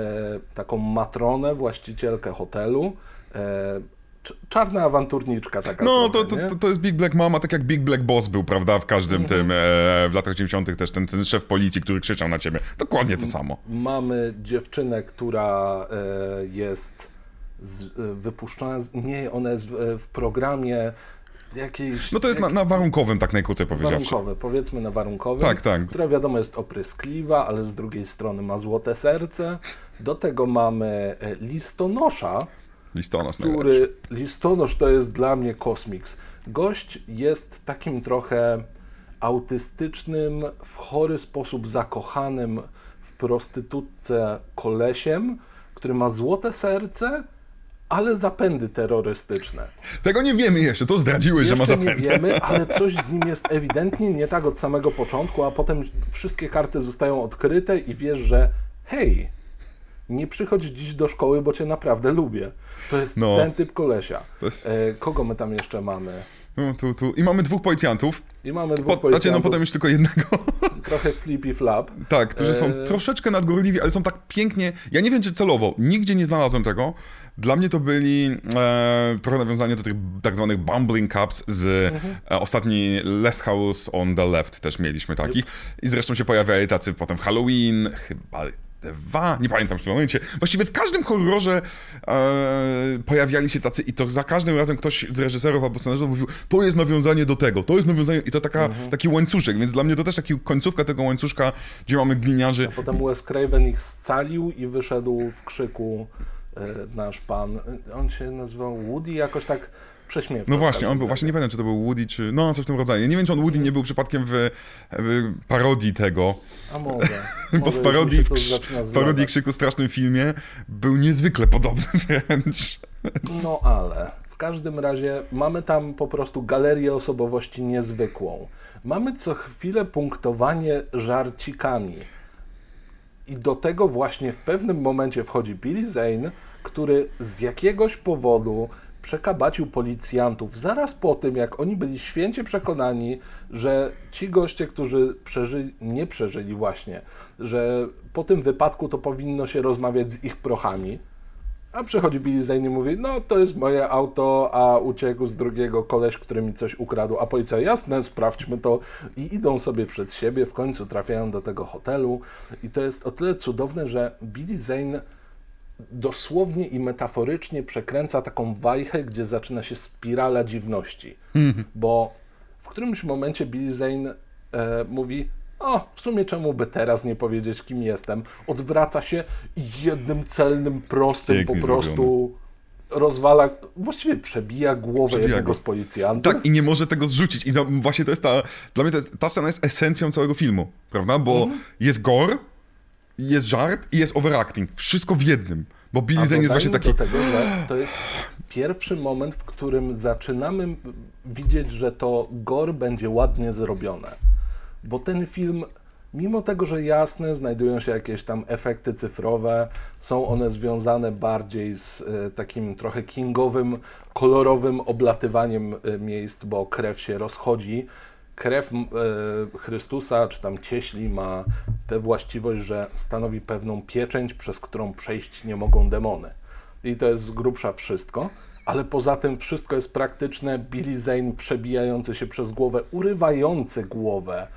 Speaker 2: taką matronę, właścicielkę hotelu. Cz- czarna awanturniczka taka
Speaker 1: No, to,
Speaker 2: trochę,
Speaker 1: to, to, to jest Big Black Mama, tak jak Big Black Boss był, prawda, w każdym
Speaker 2: Mhm.
Speaker 1: tym, e, w latach 90. też ten, ten szef policji, który krzyczał na ciebie. Dokładnie to samo.
Speaker 2: Mamy dziewczynę, która e, jest z, e, wypuszczona, nie, ona jest w, e, w programie jakiejś...
Speaker 1: No to jest na, na warunkowym, tak najkrócej powiedziawszy.
Speaker 2: Warunkowe, powiedzmy na warunkowym,
Speaker 1: Tak, tak.
Speaker 2: która wiadomo jest opryskliwa, ale z drugiej strony ma złote serce. Do tego mamy e, listonosza,
Speaker 1: Listonosz najlepszy.
Speaker 2: który listonosz to jest dla mnie kosmiks. Gość jest takim trochę autystycznym, w chory sposób zakochanym w prostytutce kolesiem, który ma złote serce, ale zapędy terrorystyczne.
Speaker 1: Tego nie wiemy jeszcze, to zdradziłeś, że ma
Speaker 2: Jeszcze nie
Speaker 1: zapędy.
Speaker 2: wiemy, ale coś z nim jest ewidentnie nie tak od samego początku, a potem wszystkie karty zostają odkryte i wiesz, że hej, nie przychodź dziś do szkoły, bo cię naprawdę lubię. To jest
Speaker 1: No.
Speaker 2: ten typ kolesia.
Speaker 1: Jest-
Speaker 2: E, kogo my tam jeszcze mamy?
Speaker 1: Tu, tu, tu. I mamy dwóch policjantów.
Speaker 2: I mamy dwóch
Speaker 1: Po, znaczy, no
Speaker 2: policjantów,
Speaker 1: potem już tylko jednego.
Speaker 2: trochę flippy flap.
Speaker 1: Tak, którzy są
Speaker 2: Eee.
Speaker 1: troszeczkę nadgorliwi, ale są tak pięknie. Ja nie wiem, czy celowo, nigdzie nie znalazłem tego. Dla mnie to byli e, trochę nawiązanie do tych tak zwanych bumbling cups z
Speaker 2: Mhm.
Speaker 1: e, ostatni Last House on the Left też mieliśmy takich. I zresztą się pojawiali tacy potem w Halloween, chyba dwa, nie pamiętam w tym momencie. Właściwie w każdym horrorze e, pojawiali się tacy i to za każdym razem ktoś z reżyserów albo scenarzystów mówił, to jest nawiązanie do tego, to jest nawiązanie i to taka,
Speaker 2: Mhm.
Speaker 1: taki łańcuszek, więc dla mnie to też taki końcówka tego łańcuszka, gdzie mamy gliniarzy.
Speaker 2: Potem Wes Craven ich scalił i wyszedł w krzyku e, nasz pan. E, On się nazywał Woody, jakoś tak prześmiewczo.
Speaker 1: No właśnie,
Speaker 2: każdym
Speaker 1: on był, właśnie nie pamiętam, czy to był Woody, czy no coś w tym rodzaju. Nie wiem, czy on Woody nie był przypadkiem w, w parodii tego,
Speaker 2: A może.
Speaker 1: bo w parodii, w, w parodii. Krzyku Strasznym filmie był niezwykle podobny wręcz.
Speaker 2: No ale w każdym razie mamy tam po prostu galerię osobowości niezwykłą. Mamy co chwilę punktowanie żarcikami. I do tego właśnie w pewnym momencie wchodzi Billy Zane, który z jakiegoś powodu przekabacił policjantów zaraz po tym, jak oni byli święcie przekonani, że ci goście, którzy przeżyli, nie przeżyli właśnie, że po tym wypadku to powinno się rozmawiać z ich prochami. A przychodzi Billy Zane i mówi, no to jest moje auto, a uciekł z drugiego koleś, który mi coś ukradł. A policja, jasne, sprawdźmy to. I idą sobie przed siebie, w końcu trafiają do tego hotelu. I to jest o tyle cudowne, że Billy Zane dosłownie i metaforycznie przekręca taką wajchę, gdzie zaczyna się spirala dziwności. Bo w którymś momencie Billy Zane e, mówi, o, w sumie czemu by teraz nie powiedzieć, kim jestem? Odwraca się i jednym celnym, prostym
Speaker 1: Pięknie
Speaker 2: po prostu rozwala, właściwie przebija głowę
Speaker 1: Przebija
Speaker 2: jednego
Speaker 1: go.
Speaker 2: z policjantów.
Speaker 1: Tak, i nie może tego zrzucić. I to, właśnie to jest ta. Dla mnie to jest, ta scena jest esencją całego filmu, prawda? Bo
Speaker 2: Mhm.
Speaker 1: jest gore, jest żart i jest overacting. Wszystko w jednym. Bo Billy Zane jest właśnie taki.
Speaker 2: tego, to jest pierwszy moment, w którym zaczynamy widzieć, że to gore będzie ładnie zrobione. Bo ten film, mimo tego, że jasne, znajdują się jakieś tam efekty cyfrowe, są one związane bardziej z e, takim trochę kingowym, kolorowym oblatywaniem e, miejsc, bo krew się rozchodzi. Krew e, Chrystusa, czy tam cieśli, ma tę właściwość, że stanowi pewną pieczęć, przez którą przejść nie mogą demony. I to jest z grubsza wszystko. Ale poza tym wszystko jest praktyczne. Billy Zane przebijający się przez głowę, urywający głowę.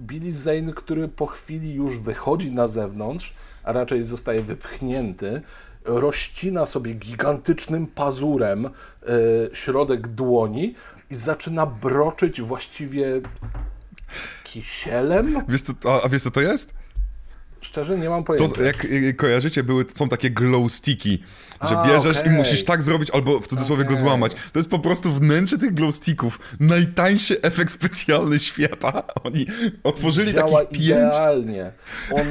Speaker 2: Billy Zane, który po chwili już wychodzi na zewnątrz, a raczej zostaje wypchnięty, rozcina sobie gigantycznym pazurem e, środek dłoni i zaczyna broczyć właściwie kisielem.
Speaker 1: Wiesz co, a, a wiesz co to jest?
Speaker 2: Szczerze nie mam
Speaker 1: To,
Speaker 2: pojęcia.
Speaker 1: jak y, kojarzycie, były, są takie glow sticky, że
Speaker 2: A,
Speaker 1: bierzesz i
Speaker 2: okej.
Speaker 1: musisz tak zrobić, albo w cudzysłowie go
Speaker 2: Okej.
Speaker 1: złamać. To jest po prostu wnętrze tych glow sticków. Najtańszy efekt specjalny świata. Oni otworzyli
Speaker 2: działa
Speaker 1: takich pięć.
Speaker 2: idealnie. On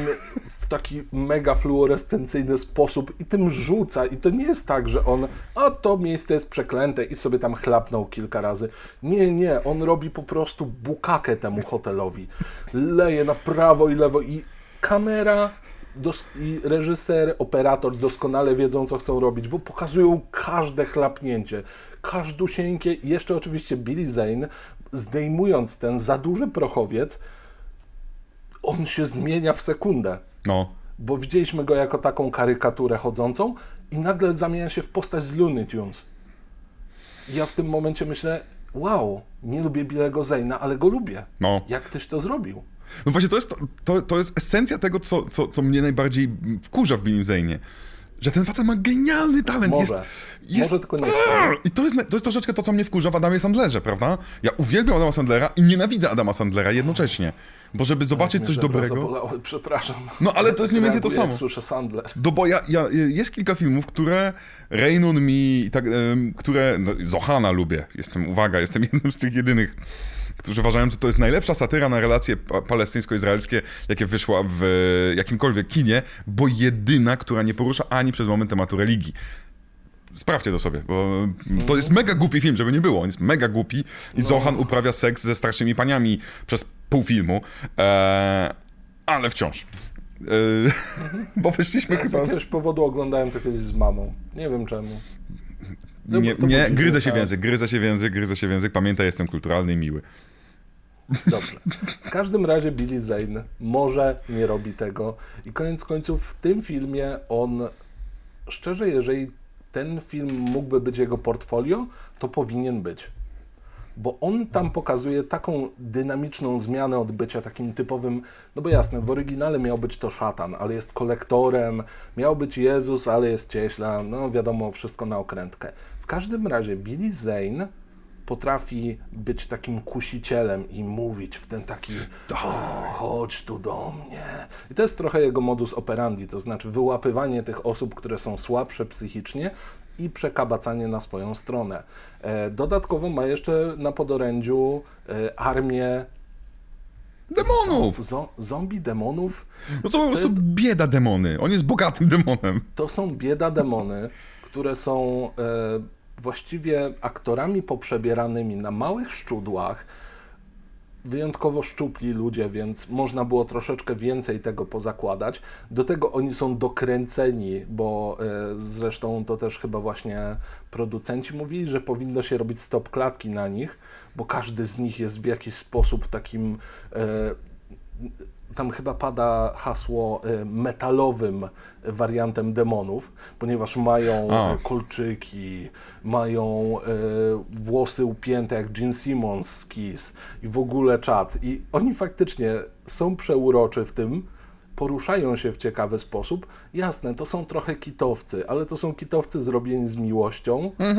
Speaker 2: w taki mega fluorescencyjny sposób i tym rzuca. I to nie jest tak, że on, a to miejsce jest przeklęte i sobie tam chlapnął kilka razy. Nie, nie, on robi po prostu bukakę temu hotelowi. Leje na prawo i lewo i kamera dos- i reżyser, operator doskonale wiedzą, co chcą robić, bo pokazują każde chlapnięcie, każdusieńkie i jeszcze oczywiście Billy Zane, zdejmując ten za duży prochowiec, on się zmienia w sekundę,
Speaker 1: No.
Speaker 2: bo widzieliśmy go jako taką karykaturę chodzącą i nagle zamienia się w postać z Looney Tunes. I ja w tym momencie myślę, wow, nie lubię Billego Zayna, ale go lubię.
Speaker 1: No.
Speaker 2: Jak tyś to zrobił?
Speaker 1: No właśnie, to jest, to, to jest esencja tego, co, co, co mnie najbardziej wkurza w Billim Zane'ie. Że ten facet ma genialny talent.
Speaker 2: Może.
Speaker 1: Jest, jest...
Speaker 2: Może tylko nie.
Speaker 1: I to jest, to jest troszeczkę to, co mnie wkurza w Adamie Sandlerze, prawda? Ja uwielbiam Adama Sandlera i nienawidzę Adama Sandlera jednocześnie. Bo żeby zobaczyć coś
Speaker 2: żebra
Speaker 1: dobrego...
Speaker 2: Zabolały, przepraszam.
Speaker 1: No, ale to jest mniej więcej to samo.
Speaker 2: Słyszę Sandler.
Speaker 1: No bo ja, ja, jest kilka filmów, które Raynun mi, tak, które, no, Zohana lubię, jestem, uwaga, jestem jednym z tych jedynych, którzy uważają, że to jest najlepsza satyra na relacje pa- palestyńsko-izraelskie, jakie wyszła w e, jakimkolwiek kinie, bo jedyna, która nie porusza ani przez moment tematu religii. Sprawdźcie to sobie, bo to jest mega głupi film, żeby nie było. On jest mega głupi i Zohan uprawia seks ze starszymi paniami przez pół filmu, e, ale wciąż. E, bo weszliśmy
Speaker 2: Z
Speaker 1: chyba...
Speaker 2: jakiegoś powodu oglądałem to kiedyś z mamą. Nie wiem czemu. To-
Speaker 1: Nie,
Speaker 2: to
Speaker 1: nie gryzę się w język, gryzę się w język, gryzę się w język. Pamiętaj, jestem kulturalny i miły.
Speaker 2: Dobrze. W każdym razie Billy Zane może nie robi tego i koniec końców w tym filmie on, szczerze, jeżeli ten film mógłby być jego portfolio, to powinien być. Bo on tam pokazuje taką dynamiczną zmianę od bycia takim typowym, no bo jasne, w oryginale miał być to szatan, ale jest kolektorem, miał być Jezus, ale jest cieśla, no wiadomo, wszystko na okrętkę. W każdym razie Billy Zane potrafi być takim kusicielem i mówić w ten taki o, chodź tu do mnie. I to jest trochę jego modus operandi, to znaczy wyłapywanie tych osób, które są słabsze psychicznie i przekabacanie na swoją stronę. E, dodatkowo ma jeszcze na podorędziu e, armię
Speaker 1: Demonów!
Speaker 2: zo- zombie demonów.
Speaker 1: No co po prostu bieda demony. On jest bogatym demonem.
Speaker 2: To są bieda demony, które są e, właściwie aktorami poprzebieranymi na małych szczudłach. wyjątkowo szczupli ludzie, więc można było troszeczkę więcej tego pozakładać. Do tego oni są dokręceni, bo e, zresztą to też chyba właśnie producenci mówili, że powinno się robić stop klatki na nich, bo każdy z nich jest w jakiś sposób takim e, tam chyba pada hasło e, metalowym wariantem demonów, ponieważ mają e, kolczyki, mają e, włosy upięte jak Gene Simmons z Kiss i w ogóle czat. I oni faktycznie są przeuroczy w tym, poruszają się w ciekawy sposób. Jasne, to są trochę kitowcy, ale to są kitowcy zrobieni z miłością e,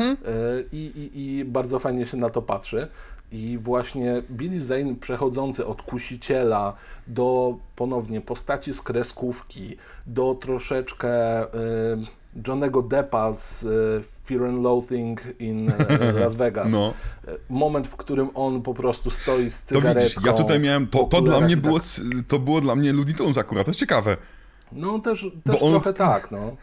Speaker 2: i, i, i bardzo fajnie się na to patrzy. I właśnie Billy Zane przechodzący od kusiciela do ponownie postaci z kreskówki, do troszeczkę y, Johnego Deppa z y, Fear and Loathing in y, Las Vegas.
Speaker 1: No.
Speaker 2: Y, Moment, w którym on po prostu stoi z
Speaker 1: To
Speaker 2: cygaretką.
Speaker 1: widzisz, ja tutaj miałem, to, to dla mnie
Speaker 2: tak
Speaker 1: było, to było dla mnie Looney Tunes akurat, to jest ciekawe.
Speaker 2: No też, też
Speaker 1: on-
Speaker 2: trochę tak, no.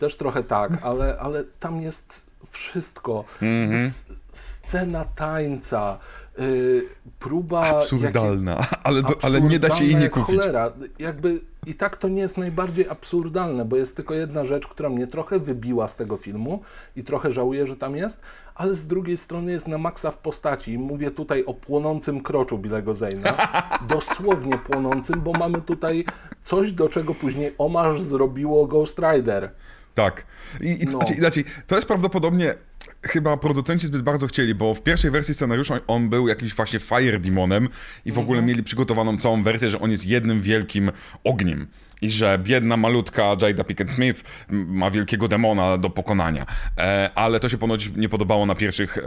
Speaker 2: Też trochę tak, ale, ale tam jest wszystko.
Speaker 1: Mhm.
Speaker 2: S- scena tańca, y, próba...
Speaker 1: Absurdalna, ale, do, ale nie da się jej nie kupić.
Speaker 2: Cholera. Jakby i tak to nie jest najbardziej absurdalne, bo jest tylko jedna rzecz, która mnie trochę wybiła z tego filmu i trochę żałuję, że tam jest, ale z drugiej strony jest na maksa w postaci. I Mówię tutaj o płonącym kroczu Bilego Zayna, dosłownie płonącym, bo mamy tutaj coś, do czego później omarz zrobiło Ghost Rider.
Speaker 1: Tak. I, i
Speaker 2: No.
Speaker 1: znaczy, to jest prawdopodobnie chyba producenci zbyt bardzo chcieli, bo w pierwszej wersji scenariusza on- był jakimś właśnie Fire Demonem i w
Speaker 2: Mhm.
Speaker 1: ogóle mieli przygotowaną całą wersję, że on jest jednym wielkim ogniem. I że biedna malutka Jada Pickett Smith ma wielkiego demona do pokonania. E, ale to się ponoć nie podobało na pierwszych e,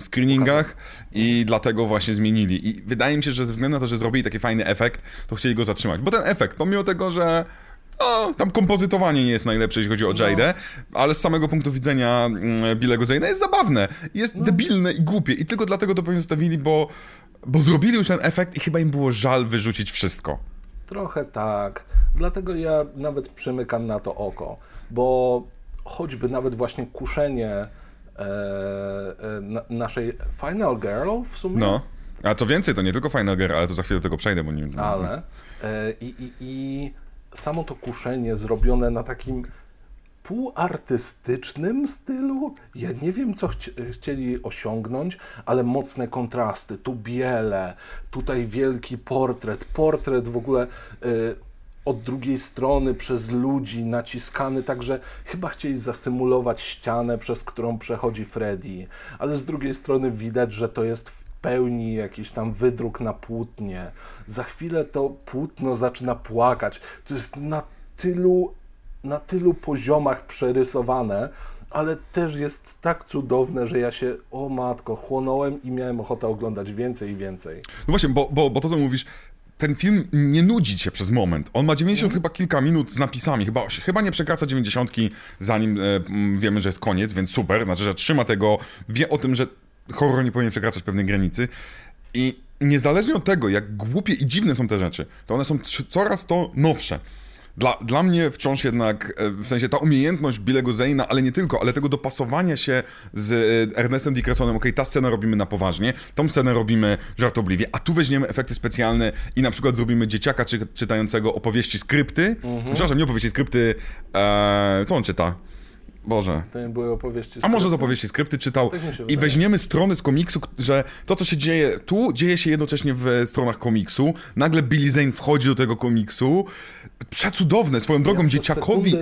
Speaker 1: screeningach i dlatego właśnie zmienili. I wydaje mi się, że ze względu na to, że zrobili taki fajny efekt, to chcieli go zatrzymać. Bo ten efekt, pomimo tego, że no, tam kompozytowanie nie jest najlepsze, jeśli chodzi o Jadę, ale z samego punktu widzenia mm, Billego Zayna jest zabawne. Jest debilne i głupie i tylko dlatego to pewnie zostawili, bo, bo zrobili już ten efekt i chyba im było żal wyrzucić wszystko.
Speaker 2: Trochę tak. Dlatego ja nawet przymykam na to oko, bo choćby nawet właśnie kuszenie e, e, na, naszej Final Girl w sumie,
Speaker 1: No. A co więcej, to nie tylko Final Girl, ale to za chwilę do tego przejdę, bo nie...
Speaker 2: ale e, i, i, i samo to kuszenie zrobione na takim półartystycznym stylu. Ja nie wiem, co chci chcieli osiągnąć, ale mocne kontrasty. Tu biele, tutaj wielki portret. Portret w ogóle y, od drugiej strony przez ludzi naciskany, także chyba chcieli zasymulować ścianę, przez którą przechodzi Freddy, ale z drugiej strony widać, że to jest pełni jakiś tam wydruk na płótnie. Za chwilę to płótno zaczyna płakać. To jest na tylu, na tylu poziomach przerysowane, ale też jest tak cudowne, że ja się, o matko, chłonąłem i miałem ochotę oglądać więcej i więcej.
Speaker 1: No właśnie, bo, bo, bo to co mówisz, ten film nie nudzi cię przez moment. On ma 90 chyba kilka minut z napisami, chyba, chyba nie przekracza 90 zanim e, wiemy, że jest koniec, więc super, znaczy, że trzyma tego, wie o tym, że horror nie powinien przekraczać pewnej granicy i niezależnie od tego, jak głupie i dziwne są te rzeczy, to one są coraz to nowsze. Dla, dla mnie wciąż jednak, e, w sensie ta umiejętność Billego Zayna, ale nie tylko, ale tego dopasowania się z e, Ernestem Dickersonem, okej, ta scenę robimy na poważnie, tą scenę robimy żartobliwie, a tu weźmiemy efekty specjalne i na przykład zrobimy dzieciaka czy, czytającego opowieści skrypty, przepraszam, nie opowieści skrypty, e, co on czyta? Boże.
Speaker 2: To nie były opowieści.
Speaker 1: A może z opowieści skrypty czytał
Speaker 2: Tak
Speaker 1: i weźmiemy strony z komiksu, że to, co się dzieje tu, dzieje się jednocześnie w stronach komiksu. Nagle Billy Zane wchodzi do tego komiksu. Przecudowne. Swoją drogą
Speaker 2: Przez
Speaker 1: dzieciakowi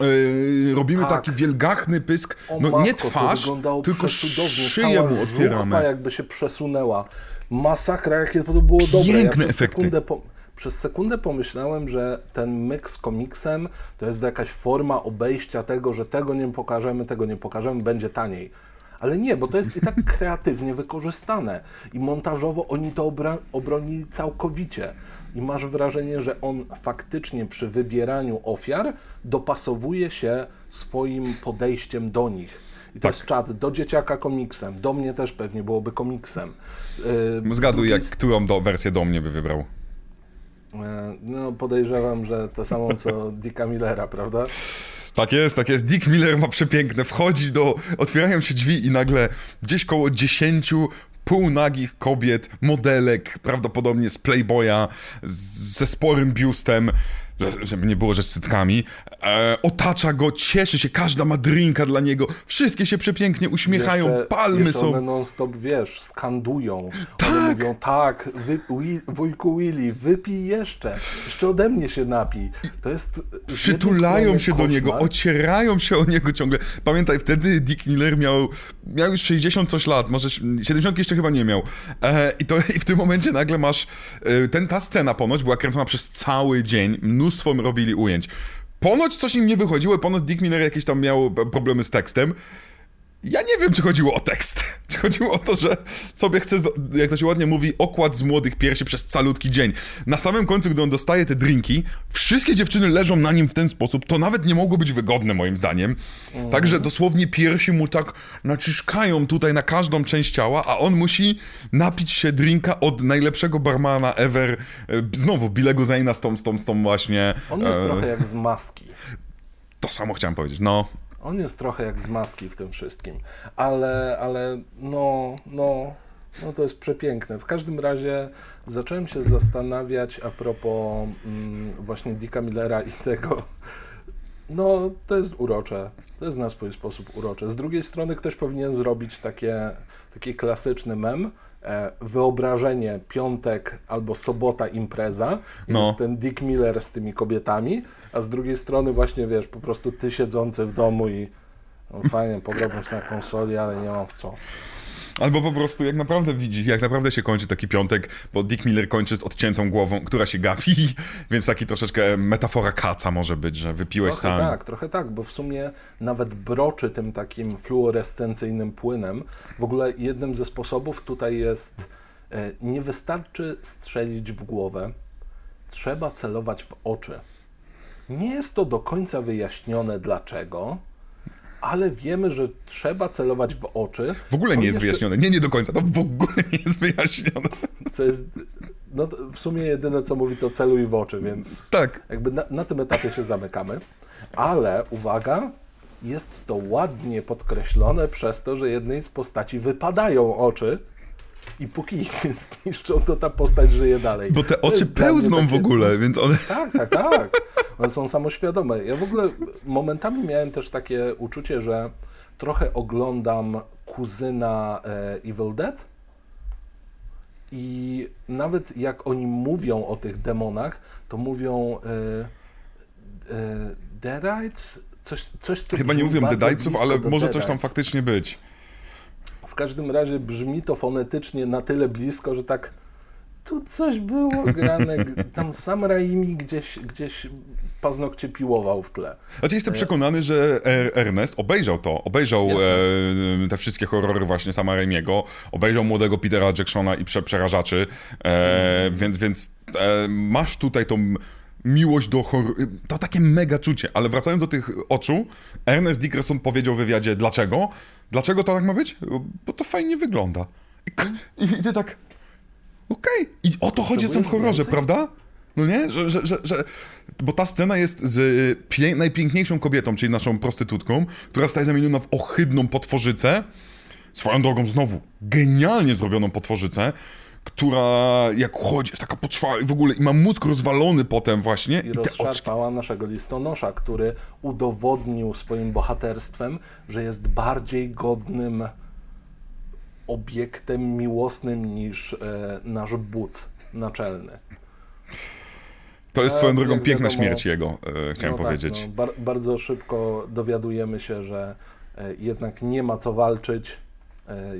Speaker 1: yy, robimy
Speaker 2: Tak.
Speaker 1: taki wielgachny pysk.
Speaker 2: O
Speaker 1: No
Speaker 2: matko,
Speaker 1: nie twarz, tylko szyję mu otwieramy.
Speaker 2: jakby się przesunęła. Masakra, jakie to było dobre.
Speaker 1: Piękne
Speaker 2: ja
Speaker 1: efekty.
Speaker 2: Sekundę po, przez sekundę pomyślałem, że ten myk z komiksem to jest jakaś forma obejścia tego, że tego nie pokażemy, tego nie pokażemy, będzie taniej. Ale nie, bo to jest i tak kreatywnie wykorzystane. I montażowo oni to obronili całkowicie. I masz wrażenie, że on faktycznie przy wybieraniu ofiar dopasowuje się swoim podejściem do nich. I to
Speaker 1: Tak.
Speaker 2: jest czat do dzieciaka komiksem, do mnie też pewnie byłoby komiksem. Yy,
Speaker 1: Zgaduj, jak, którą do, wersję do mnie by wybrał.
Speaker 2: E, No, podejrzewam, że to samo co Dicka Millera, prawda?
Speaker 1: Tak jest, tak jest. Dick Miller ma przepiękne. Wchodzi do. Otwierają się drzwi i nagle gdzieś koło 10 półnagich kobiet, modelek, prawdopodobnie z Playboya, z, ze sporym biustem, żeby nie było, że z cyckami, e, otacza go, cieszy się, każda ma drinka dla niego, wszystkie się przepięknie uśmiechają,
Speaker 2: Jeszcze-
Speaker 1: palmy
Speaker 2: jeszcze
Speaker 1: są.
Speaker 2: one non-stop, wiesz, skandują.
Speaker 1: Tak.
Speaker 2: One mówią, tak, wy, wi, wujku Willy, wypij jeszcze, jeszcze ode mnie się napij. To jest
Speaker 1: Przytulają się do niego,
Speaker 2: koszmar,
Speaker 1: ocierają się o niego ciągle. Pamiętaj, wtedy Dick Miller miał, miał już 60 coś lat, może 70 jeszcze chyba nie miał. E, i, to, I w tym momencie nagle masz, e, ten, ta scena ponoć była kręcona przez cały dzień, mnóstwo robili ujęć. Ponoć coś im nie wychodziło, ponoć Dick Miller jakieś tam miał problemy z tekstem. Ja nie wiem, czy chodziło o tekst. Czy chodziło o to, że sobie chce, jak to się ładnie mówi, okład z młodych piersi przez calutki dzień. Na samym końcu, gdy on dostaje te drinki, wszystkie dziewczyny leżą na nim w ten sposób. To nawet nie mogło być wygodne, moim zdaniem. Także dosłownie piersi mu tak naciskają tutaj na każdą część ciała, a on musi napić się drinka od najlepszego barmana ever. E, Znowu, Bilego Zaina z tą, z tą, z tą właśnie...
Speaker 2: On jest
Speaker 1: e,
Speaker 2: trochę jak z maski.
Speaker 1: To samo chciałem powiedzieć, no.
Speaker 2: On jest trochę jak z maski w tym wszystkim. Ale, ale no, no, no to jest przepiękne. W każdym razie zacząłem się zastanawiać a propos mm, właśnie Dicka Millera i tego. No, to jest urocze. To jest na swój sposób urocze. Z drugiej strony ktoś powinien zrobić takie, taki klasyczny mem. E, wyobrażenie piątek albo sobota impreza.
Speaker 1: No.
Speaker 2: Jest ten Dick Miller z tymi kobietami, a z drugiej strony właśnie wiesz, po prostu ty siedzący w domu i no fajnie, pograłbym na konsoli, ale nie mam w co.
Speaker 1: Albo po prostu jak naprawdę widzi, jak naprawdę się kończy taki piątek, bo Dick Miller kończy z odciętą głową, która się gapi, więc taki troszeczkę metafora kaca może być, że wypiłeś
Speaker 2: Trochę
Speaker 1: sam.
Speaker 2: tak, trochę tak, bo w sumie nawet broczy tym takim fluorescencyjnym płynem. W ogóle jednym ze sposobów tutaj jest, e, nie wystarczy strzelić w głowę, trzeba celować w oczy. Nie jest to do końca wyjaśnione dlaczego, ale wiemy, że trzeba celować w oczy.
Speaker 1: W ogóle nie jest wyjaśnione. Nie, nie do końca. To w ogóle nie jest wyjaśnione.
Speaker 2: Co jest, no to w sumie jedyne co mówi to celuj w oczy, więc
Speaker 1: Tak.
Speaker 2: jakby na, na tym etapie się zamykamy. Ale uwaga, jest to ładnie podkreślone przez to, że jednej z postaci wypadają oczy i póki ich nie zniszczą, to ta postać żyje dalej.
Speaker 1: Bo te oczy pełzną w
Speaker 2: takie-
Speaker 1: ogóle, więc one...
Speaker 2: Tak, tak, tak. One są samoświadome. Ja w ogóle momentami miałem też takie uczucie, że trochę oglądam kuzyna e, Evil Dead i nawet jak oni mówią o tych demonach, to mówią e, e, Deadites? Coś, coś, co
Speaker 1: Chyba nie mówią
Speaker 2: blisko
Speaker 1: ale może coś tam faktycznie być.
Speaker 2: W każdym razie brzmi to fonetycznie na tyle blisko, że tak tu coś było grane, tam sam Raimi gdzieś, gdzieś paznokcie piłował w tle.
Speaker 1: Znaczy jestem przekonany, że Er- Ernest obejrzał to, obejrzał e, te wszystkie horrory właśnie sama Raimiego, obejrzał młodego Petera Jacksona i prze, Przerażaczy, e, więc, więc e, masz tutaj tą miłość do horroru, to takie mega czucie, ale wracając do tych oczu, Ernest Dickerson powiedział w wywiadzie dlaczego, dlaczego to tak ma być, bo to fajnie wygląda. I, i idzie tak, okej, i o to chodzi w tym
Speaker 2: Potrzebujesz
Speaker 1: horrorze, prawda? No nie? Że, że, że, że... Bo ta scena jest z y, pię... najpiękniejszą kobietą, czyli naszą prostytutką, która zostaje zamieniona w ohydną potworzycę. Swoją drogą znowu genialnie zrobioną potworzycę, która jak chodzi, jest taka potrwała i w ogóle i ma mózg rozwalony potem właśnie.
Speaker 2: I
Speaker 1: I
Speaker 2: rozszarpała naszego listonosza, który udowodnił swoim bohaterstwem, że jest bardziej godnym obiektem miłosnym niż e, nasz buc naczelny.
Speaker 1: To jest swoją drogą
Speaker 2: jak
Speaker 1: piękna
Speaker 2: wiadomo-
Speaker 1: śmierć jego, e, chciałem
Speaker 2: no
Speaker 1: powiedzieć.
Speaker 2: Tak, no, bar- bardzo szybko dowiadujemy się, że e, jednak nie ma co walczyć, e,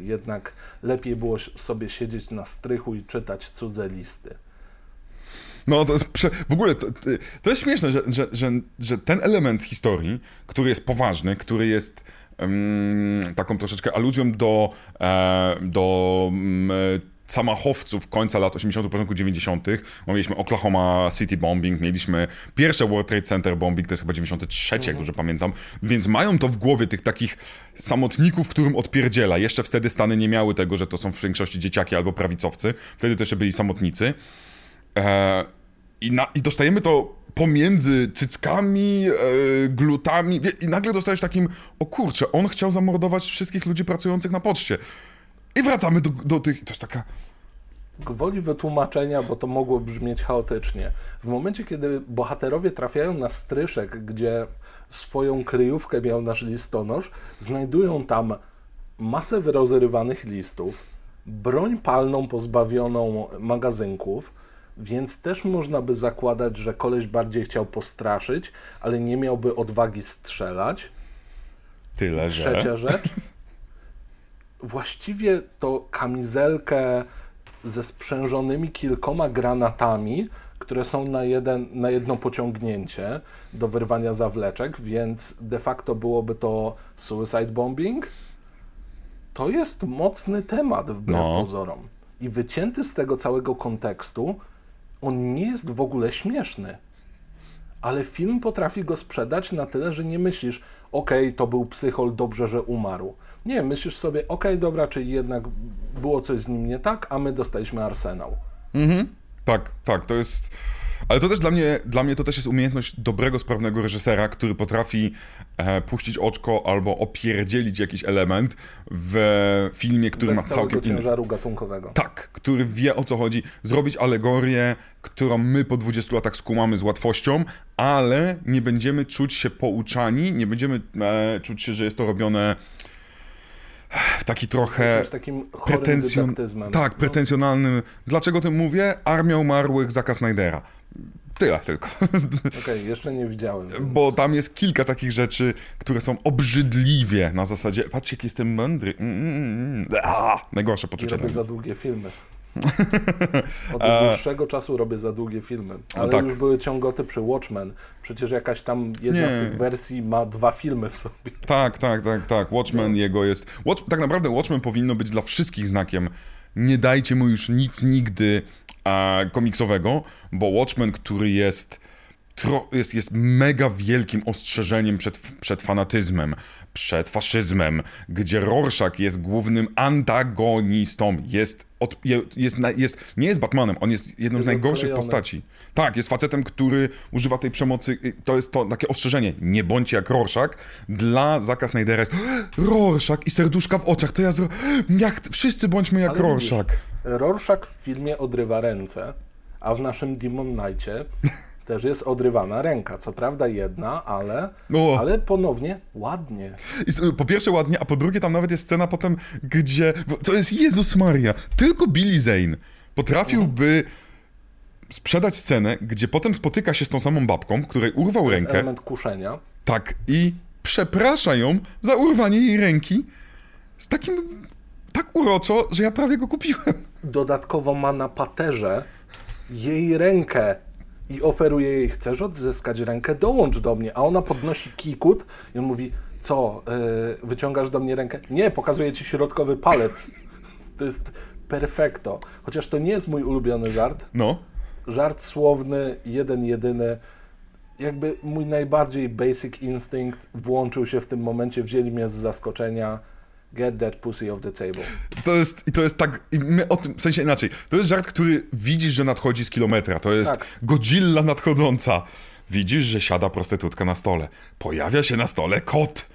Speaker 2: jednak lepiej było sobie siedzieć na strychu i czytać cudze listy.
Speaker 1: No to jest prze... w ogóle to, to jest śmieszne, że, że, że, że ten element historii, który jest poważny, który jest em, taką troszeczkę aluzją do, e, do mm, zamachowców końca lat 80., początku 90., bo mieliśmy Oklahoma City Bombing, mieliśmy pierwsze World Trade Center Bombing, to jest chyba 93, jak dobrze pamiętam, więc mają to w głowie tych takich samotników, którym odpierdziela. Jeszcze wtedy Stany nie miały tego, że to są w większości dzieciaki albo prawicowcy, wtedy też byli samotnicy. E, i, na, I dostajemy to pomiędzy cyckami, e, glutami wie, i nagle dostajesz takim, o kurczę, on chciał zamordować wszystkich ludzi pracujących na poczcie. I wracamy do, do tych, to jest taka...
Speaker 2: Gwoli wytłumaczenia, bo to mogło brzmieć chaotycznie. W momencie, kiedy bohaterowie trafiają na stryszek, gdzie swoją kryjówkę miał nasz listonosz, znajdują tam masę wyrozrywanych listów, broń palną pozbawioną magazynków, więc też można by zakładać, że koleś bardziej chciał postraszyć, ale nie miałby odwagi strzelać.
Speaker 1: Tyle, że...
Speaker 2: Trzecia rzecz. Właściwie to kamizelkę ze sprzężonymi kilkoma granatami, które są na, jeden, na jedno pociągnięcie do wyrwania zawleczek, więc de facto byłoby to suicide bombing. To jest mocny temat wbrew
Speaker 1: No.
Speaker 2: pozorom. I wycięty z tego całego kontekstu, on nie jest w ogóle śmieszny. Ale film potrafi go sprzedać na tyle, że nie myślisz, okej, to był psychol, dobrze, że umarł. Nie, myślisz sobie, okej, dobra, czyli jednak było coś z nim nie tak, a my dostaliśmy arsenał.
Speaker 1: Mhm. Tak, tak, to jest. Ale to też dla mnie, dla mnie to też jest umiejętność dobrego, sprawnego reżysera, który potrafi e, puścić oczko albo opierdzielić jakiś element w filmie, który
Speaker 2: Bez
Speaker 1: ma całkiem inny.
Speaker 2: ciężaru gatunkowego.
Speaker 1: Tak, który wie o co chodzi, zrobić alegorię, którą my po 20 latach skumamy z łatwością, ale nie będziemy czuć się pouczani, nie będziemy e, czuć się, że jest to robione w taki trochę
Speaker 2: takim
Speaker 1: pretensjon... Tak, pretensjonalnym. Dlaczego tym mówię? Armia umarłych Zaka Snydera. Tyle tylko.
Speaker 2: Okej, jeszcze nie widziałem. Więc...
Speaker 1: Bo tam jest kilka takich rzeczy, które są obrzydliwie na zasadzie, patrzcie jaki jestem mądry. Mm, mm, mm. A, najgorsze
Speaker 2: I
Speaker 1: poczucie.
Speaker 2: robię
Speaker 1: dla
Speaker 2: za długie filmy. Od dłuższego czasu robię za długie filmy. Ale
Speaker 1: tak.
Speaker 2: już były ciągoty przy Watchmen. Przecież jakaś tam jedna
Speaker 1: Nie.
Speaker 2: z tych wersji ma dwa filmy w sobie.
Speaker 1: Tak, tak, tak, tak. Watchmen jego jest. Watch, tak naprawdę Watchmen powinno być dla wszystkich znakiem. Nie dajcie mu już nic nigdy e, komiksowego, bo Watchmen, który jest. Tro, jest, jest mega wielkim ostrzeżeniem przed, przed fanatyzmem, przed faszyzmem, gdzie Rorschach jest głównym antagonistą. Jest, od, je- jest, jest, nie jest Batmanem, on jest jedną z najgorszych
Speaker 2: odklejony.
Speaker 1: postaci. Tak, jest facetem, który używa tej przemocy. y, To jest to takie ostrzeżenie. Nie bądźcie jak Rorschach. Dla Zaka Snydera jest Rorschach i serduszka w oczach. To ja zro... ja chcę... Wszyscy bądźmy jak
Speaker 2: Ale widzisz,
Speaker 1: Rorschach.
Speaker 2: Rorschach w filmie odrywa ręce, a w naszym Demon Knightie też jest odrywana ręka. Co prawda jedna, ale,
Speaker 1: O.
Speaker 2: ale ponownie ładnie.
Speaker 1: I po pierwsze ładnie, a po drugie tam nawet jest scena potem, gdzie... To jest Jezus Maria. Tylko Billy Zane potrafiłby sprzedać scenę, gdzie potem spotyka się z tą samą babką, której urwał
Speaker 2: To jest
Speaker 1: rękę.
Speaker 2: element kuszenia.
Speaker 1: Tak, i przeprasza ją za urwanie jej ręki z takim... Tak uroczo, że ja prawie go kupiłem.
Speaker 2: Dodatkowo ma na paterze jej rękę i oferuje jej, chcesz odzyskać rękę, dołącz do mnie. A ona podnosi kikut i on mówi, co, yy, wyciągasz do mnie rękę? Nie, pokazuję ci środkowy palec. To jest perfekto. Chociaż to nie jest mój ulubiony żart.
Speaker 1: No.
Speaker 2: Żart słowny, jeden, jedyny. Jakby mój najbardziej basic instinct włączył się w tym momencie, wzięli mnie z zaskoczenia. Get that pussy off the table.
Speaker 1: To jest, i to jest tak, my o tym, w sensie inaczej, to jest żart, który widzisz, że nadchodzi z kilometra, to jest
Speaker 2: Tak.
Speaker 1: Godzilla nadchodząca. Widzisz, że siada prostytutka na stole. Pojawia się na stole kot.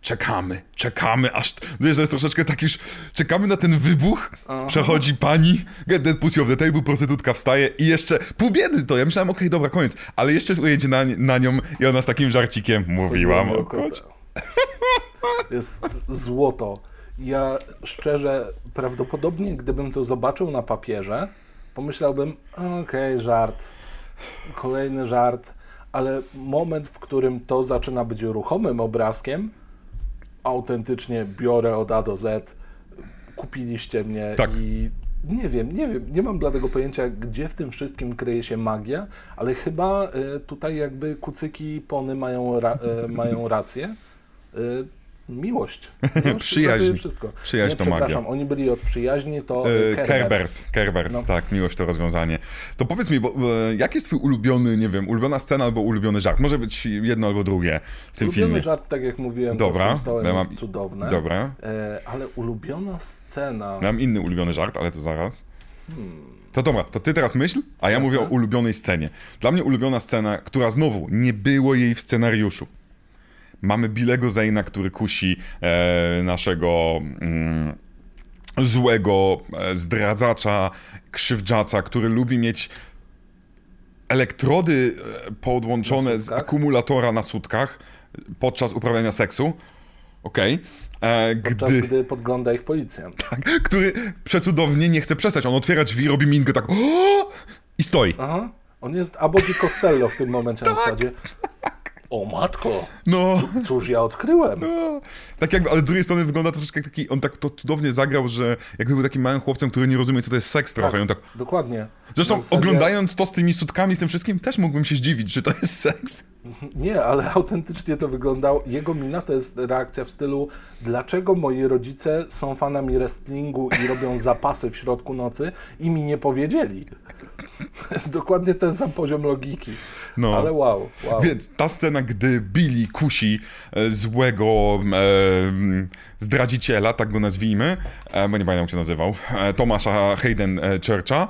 Speaker 1: Czekamy, czekamy, aż... To jest, to jest troszeczkę tak już... Czekamy na ten wybuch, przechodzi pani, get that pussy off the table, prostytutka wstaje i jeszcze... Pół biedy to, ja myślałem, okej, dobra, koniec. Ale jeszcze ujęcie na, na nią i ona z takim żarcikiem, mówiłam o kocie.
Speaker 2: Jest złoto. Ja szczerze, prawdopodobnie gdybym to zobaczył na papierze, pomyślałbym, okej, żart, kolejny żart, ale moment, w którym to zaczyna być ruchomym obrazkiem, autentycznie biorę od A do Z, kupiliście mnie
Speaker 1: Tak.
Speaker 2: i nie wiem, nie wiem, nie mam bladego pojęcia, gdzie w tym wszystkim kryje się magia, ale chyba y, tutaj jakby kucyki i pony mają, ra, y, mają rację. Miłość. miłość
Speaker 1: Przyjaźń.
Speaker 2: ratuje wszystko.
Speaker 1: Przyjaźń
Speaker 2: nie,
Speaker 1: to magia.
Speaker 2: oni byli od przyjaźni, to
Speaker 1: E,
Speaker 2: y, Kerbers.
Speaker 1: Kerbers,
Speaker 2: No.
Speaker 1: tak, miłość to rozwiązanie. To powiedz mi, bo, e, jaki jest twój ulubiony, nie wiem, ulubiona scena albo ulubiony żart? Może być jedno albo drugie w tym
Speaker 2: Ulubiony
Speaker 1: filmie.
Speaker 2: żart, tak jak mówiłem,
Speaker 1: Dobra,
Speaker 2: to
Speaker 1: ja mam-
Speaker 2: jest cudowne.
Speaker 1: Dobra.
Speaker 2: E, ale ulubiona scena...
Speaker 1: Mam inny ulubiony żart, ale to zaraz. To dobra, to ty teraz myśl, a ja mówię o ulubionej scenie. Dla mnie ulubiona scena, która znowu nie było jej w scenariuszu. Mamy Bilego Zayna, który kusi e, naszego mm, złego e, zdradzacza, krzywdżaca, który lubi mieć elektrody e, podłączone z akumulatora na sutkach podczas uprawiania seksu. Okej. E,
Speaker 2: Podczas
Speaker 1: Gdy,
Speaker 2: gdy podgląda ich policjant.
Speaker 1: który przecudownie nie chce przestać. On otwiera drzwi, robi mingę tak "O!" i stoi.
Speaker 2: Aha. On jest Abodi Costello w tym momencie
Speaker 1: Tak.
Speaker 2: na zasadzie. O matko,
Speaker 1: No.
Speaker 2: cóż ja odkryłem.
Speaker 1: Tak jakby, ale z drugiej strony wygląda troszeczkę taki, on tak to cudownie zagrał, że jakby był takim małym chłopcem, który nie rozumie, co to jest seks trochę. I on tak,
Speaker 2: Dokładnie.
Speaker 1: zresztą
Speaker 2: zasadzie-
Speaker 1: oglądając to z tymi sutkami, z tym wszystkim, też mógłbym się zdziwić, że to jest seks.
Speaker 2: Nie, ale autentycznie to wyglądało. Jego mina to jest reakcja w stylu dlaczego moi rodzice są fanami wrestlingu i robią zapasy w środku nocy i mi nie powiedzieli. To jest dokładnie ten sam poziom logiki.
Speaker 1: No.
Speaker 2: Ale wow, wow.
Speaker 1: Więc ta scena, gdy Billy kusi e, złego e, zdradziciela, tak go nazwijmy, e, bo nie pamiętam, jak się nazywał, e, Tomasza Hayden e, Churcha,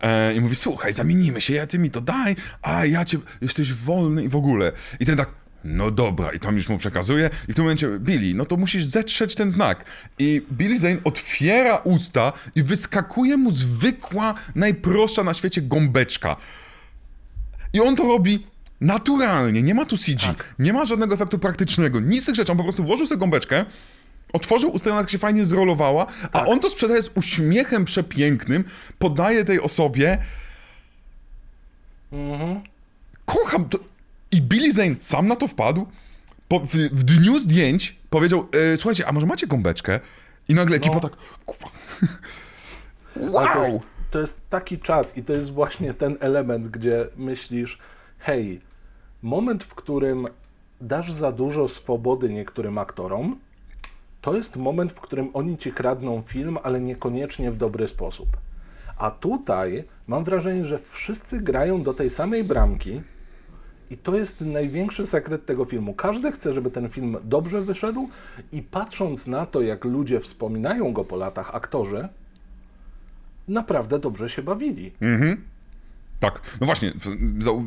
Speaker 1: e, i mówi, słuchaj, zamienimy się, ja ty mi to daj, a ja cię, jesteś wolny i w ogóle. I ten tak, no dobra, i tam już mu przekazuje, i w tym momencie, Billy, no to musisz zetrzeć ten znak. I Billy Zane otwiera usta i wyskakuje mu zwykła, najprostsza na świecie gąbeczka. I on to robi naturalnie, nie ma tu CG, nie ma żadnego efektu praktycznego, nic z tych rzeczy, on po prostu włożył sobie gąbeczkę, otworzył usta, ona tak się fajnie zrolowała, a on to sprzedaje z uśmiechem przepięknym, podaje tej osobie. Kocham to. I Billy Zane sam na to wpadł. Po, w, w dniu zdjęć powiedział, e, słuchajcie, a może macie gąbeczkę? I nagle ekipa tak, kurwa.
Speaker 2: Ale To jest,
Speaker 1: Wow!
Speaker 2: to jest taki czat i to jest właśnie ten element, gdzie myślisz, hej, moment, w którym dasz za dużo swobody niektórym aktorom, to jest moment, w którym oni ci kradną film, ale niekoniecznie w dobry sposób. A tutaj mam wrażenie, że wszyscy grają do tej samej bramki i to jest największy sekret tego filmu. Każdy chce, żeby ten film dobrze wyszedł i patrząc na to, jak ludzie wspominają go po latach, aktorzy, naprawdę dobrze się bawili.
Speaker 1: Tak, no właśnie,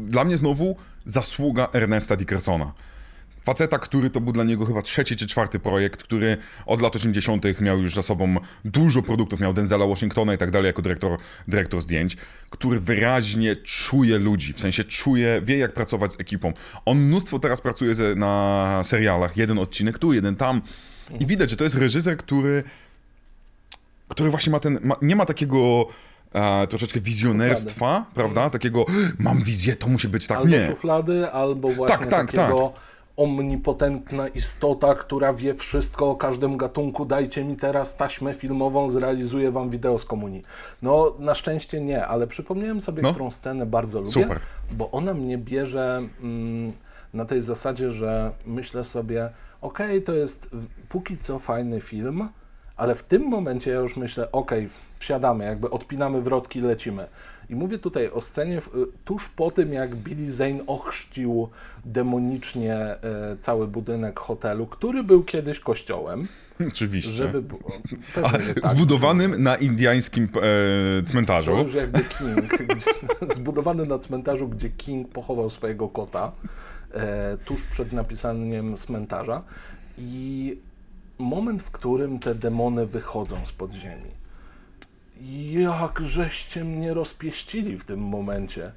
Speaker 1: dla mnie znowu zasługa Ernesta Dickersona. Faceta, który to był dla niego chyba trzeci czy czwarty projekt, który od lat 80. miał już za sobą dużo produktów, miał Denzela Washingtona i tak dalej jako dyrektor, dyrektor zdjęć, który wyraźnie czuje ludzi, w sensie czuje, wie jak pracować z ekipą. On mnóstwo teraz pracuje ze, na serialach, jeden odcinek tu, jeden tam i widać, że to jest reżyser, który który właśnie ma ten, ma, nie ma takiego e, troszeczkę wizjonerstwa, prawda? Takiego, mam wizję, to musi być tak.
Speaker 2: Albo
Speaker 1: nie.
Speaker 2: szuflady, albo właśnie
Speaker 1: Tak, tak,
Speaker 2: takiego omnipotentna istota, która wie wszystko o każdym gatunku. Dajcie mi teraz taśmę filmową, zrealizuję wam wideo z komunii. No, na szczęście nie, ale przypomniałem sobie,
Speaker 1: No.
Speaker 2: którą scenę bardzo lubię,
Speaker 1: Super.
Speaker 2: bo ona mnie bierze mm, na tej zasadzie, że myślę sobie, okej, to jest póki co fajny film, ale w tym momencie ja już myślę, okej, wsiadamy, jakby odpinamy wrotki, lecimy. I mówię tutaj o scenie w, tuż po tym, jak Billy Zane ochrzcił demonicznie e, cały budynek hotelu, który był kiedyś kościołem,
Speaker 1: Oczywiście.
Speaker 2: żeby było... Że tak.
Speaker 1: Zbudowanym na indiańskim e, cmentarzu.
Speaker 2: To już jakby King, gdzie, zbudowany na cmentarzu, gdzie King pochował swojego kota, e, tuż przed napisaniem cmentarza. I moment, w którym te demony wychodzą z podziemi. Jak żeście mnie rozpieścili w tym momencie.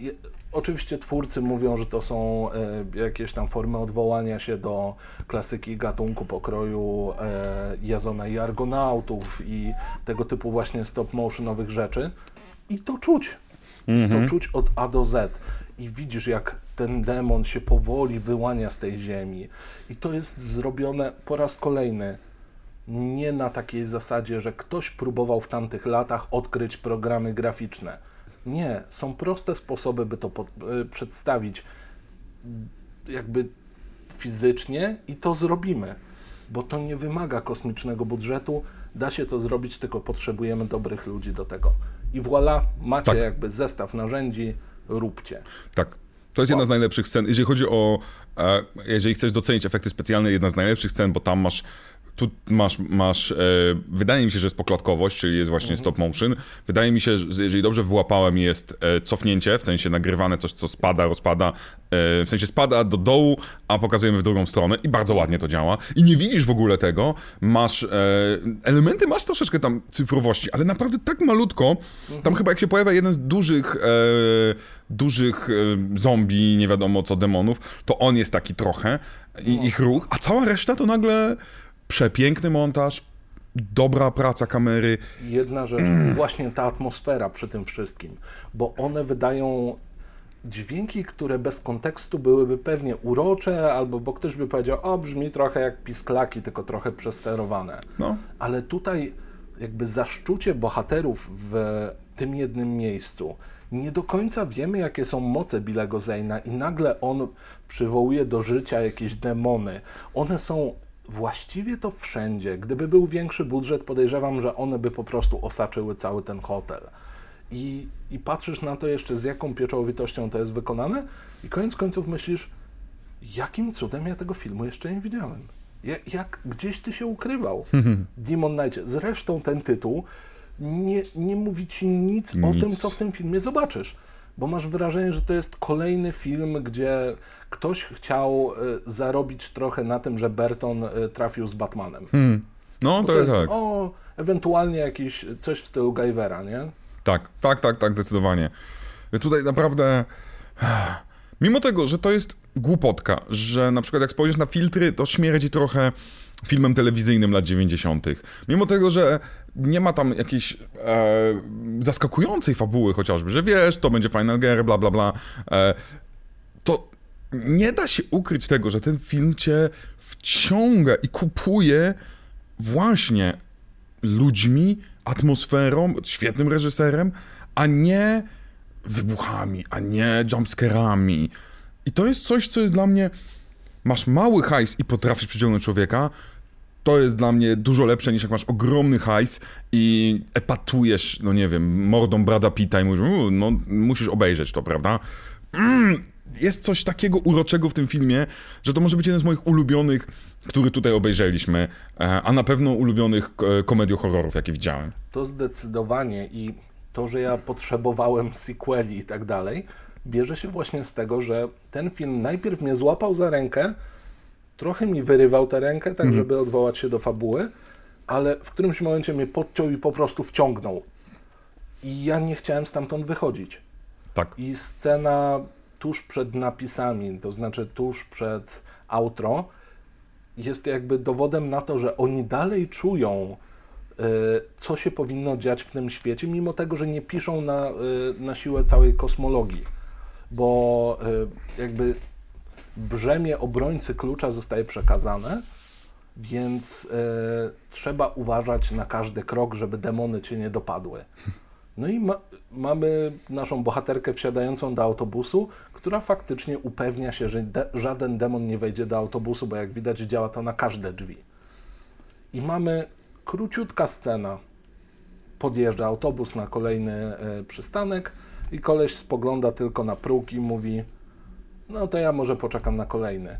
Speaker 2: Je, oczywiście twórcy mówią, że to są e, jakieś tam formy odwołania się do klasyki gatunku pokroju e, Jazona i Argonautów i tego typu właśnie stop-motionowych rzeczy. I to czuć. To czuć od A do Z. I widzisz, jak ten demon się powoli wyłania z tej ziemi. I to jest zrobione po raz kolejny nie na takiej zasadzie, że ktoś próbował w tamtych latach odkryć programy graficzne. Nie, są proste sposoby, by to pod, y, przedstawić jakby fizycznie i to zrobimy, bo to nie wymaga kosmicznego budżetu, da się to zrobić, tylko potrzebujemy dobrych ludzi do tego. I voilà, macie
Speaker 1: Tak.
Speaker 2: jakby zestaw narzędzi, róbcie.
Speaker 1: Tak. To jest jedna z najlepszych scen. Jeżeli chodzi o. E, jeżeli chcesz docenić efekty specjalne, jedna z najlepszych scen, bo tam masz tu masz, masz e, wydaje mi się, że jest poklatkowość, czyli jest właśnie stop motion. Wydaje mi się, że jeżeli dobrze wyłapałem, jest e, cofnięcie, w sensie nagrywane coś, co spada, rozpada, e, w sensie spada do dołu, a pokazujemy w drugą stronę i bardzo ładnie to działa. I nie widzisz w ogóle tego, masz e, elementy, masz troszeczkę tam cyfrowości, ale naprawdę tak malutko, tam chyba jak się pojawia jeden z dużych, e, dużych e, zombie, nie wiadomo co, demonów, to on jest taki trochę, i, ich ruch, a cała reszta to nagle przepiękny montaż, dobra praca kamery,
Speaker 2: Jedna rzecz, właśnie ta atmosfera przy tym wszystkim, bo one wydają dźwięki, które bez kontekstu byłyby pewnie urocze, albo bo ktoś by powiedział, o brzmi trochę jak pisklaki, tylko trochę przesterowane.
Speaker 1: no.
Speaker 2: Ale tutaj jakby zaszczucie bohaterów w tym jednym miejscu. Nie do końca wiemy, jakie są moce Billego Zayna i nagle on przywołuje do życia jakieś demony. One są właściwie to wszędzie. Gdyby był większy budżet, podejrzewam, że one by po prostu osaczyły cały ten hotel. I, I patrzysz na to jeszcze, z jaką pieczołowitością to jest wykonane i koniec końców myślisz, jakim cudem ja tego filmu jeszcze nie widziałem? Jak, jak gdzieś ty się ukrywał? Demon Knight. Zresztą ten tytuł nie, nie mówi ci nic, o
Speaker 1: Nic.
Speaker 2: tym, co w tym filmie zobaczysz. Bo masz wrażenie, że to jest kolejny film, gdzie ktoś chciał e, zarobić trochę na tym, że Burton e, trafił z Batmanem.
Speaker 1: No,
Speaker 2: Bo
Speaker 1: to jest tak.
Speaker 2: O, ewentualnie jakiś coś w stylu Guyvera, nie?
Speaker 1: Tak, tak, tak, tak, zdecydowanie. Tutaj naprawdę. Mimo tego, że to jest głupotka, że na przykład jak spojrzysz na filtry, to śmierdzi trochę filmem telewizyjnym lat 90. Mimo tego, że nie ma tam jakiejś e, zaskakującej fabuły chociażby, że wiesz, to będzie Final Gear, bla, bla, bla, e, to nie da się ukryć tego, że ten film cię wciąga i kupuje właśnie ludźmi, atmosferą, świetnym reżyserem, a nie wybuchami, a nie jumpscarami. I to jest coś, co jest dla mnie... Masz mały hajs i potrafisz przyciągnąć człowieka, to jest dla mnie dużo lepsze niż jak masz ogromny hajs i epatujesz, no nie wiem, mordą Brada Pitta i mówisz, "U, no musisz obejrzeć to, prawda? Mm, jest coś takiego uroczego w tym filmie, że to może być jeden z moich ulubionych, który tutaj obejrzeliśmy, e, a na pewno ulubionych e, komediohorrorów, jakie widziałem.
Speaker 2: To zdecydowanie i to, że ja potrzebowałem sequeli i tak dalej, bierze się właśnie z tego, że ten film najpierw mnie złapał za rękę, trochę mi wyrywał tę rękę, tak żeby odwołać się do fabuły, ale w którymś momencie mnie podciął i po prostu wciągnął. I ja nie chciałem stamtąd wychodzić.
Speaker 1: Tak.
Speaker 2: I scena tuż przed napisami, to znaczy tuż przed outro, jest jakby dowodem na to, że oni dalej czują, y, co się powinno dziać w tym świecie, mimo tego, że nie piszą na, y, na siłę całej kosmologii. Bo y, jakby brzemię obrońcy klucza zostaje przekazane, więc y, trzeba uważać na każdy krok, żeby demony cię nie dopadły. No i ma, mamy naszą bohaterkę wsiadającą do autobusu, która faktycznie upewnia się, że de, żaden demon nie wejdzie do autobusu, bo jak widać działa to na każde drzwi. I mamy króciutka scena. Podjeżdża autobus na kolejny e, przystanek i koleś spogląda tylko na próg i mówi no to ja może poczekam na kolejny.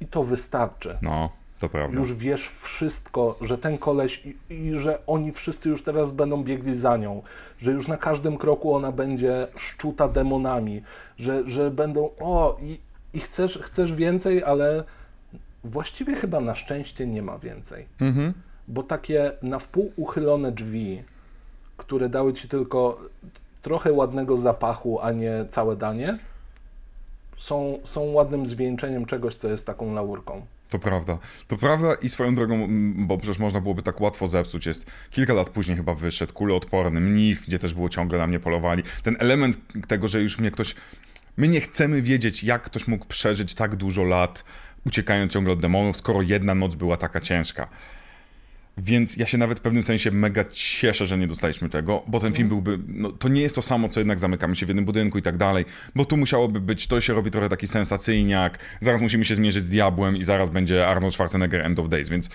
Speaker 2: I to wystarczy
Speaker 1: No, to prawda.
Speaker 2: już wiesz wszystko, że ten koleś i, i że oni wszyscy już teraz będą biegli za nią, że już na każdym kroku ona będzie szczuta demonami, że, że będą, o i, i chcesz, chcesz więcej, ale właściwie chyba na szczęście nie ma więcej. Bo takie na wpół uchylone drzwi, które dały ci tylko trochę ładnego zapachu, a nie całe danie, są, są ładnym zwieńczeniem czegoś, co jest taką laurką.
Speaker 1: To prawda. To prawda i swoją drogą, bo przecież można byłoby tak łatwo zepsuć, jest kilka lat później chyba wyszedł kuleodporny mnich, gdzie też było ciągle na mnie polowali. Ten element tego, że już mnie ktoś... My nie chcemy wiedzieć, jak ktoś mógł przeżyć tak dużo lat, uciekając ciągle od demonów, skoro jedna noc była taka ciężka. Więc ja się nawet w pewnym sensie mega cieszę, że nie dostaliśmy tego, bo ten film byłby. No, to nie jest to samo, co jednak zamykamy się w jednym budynku i tak dalej, bo tu musiałoby być. To się robi trochę taki sensacyjniak. Zaraz musimy się zmierzyć z diabłem i zaraz będzie Arnold Schwarzenegger End of Days, więc.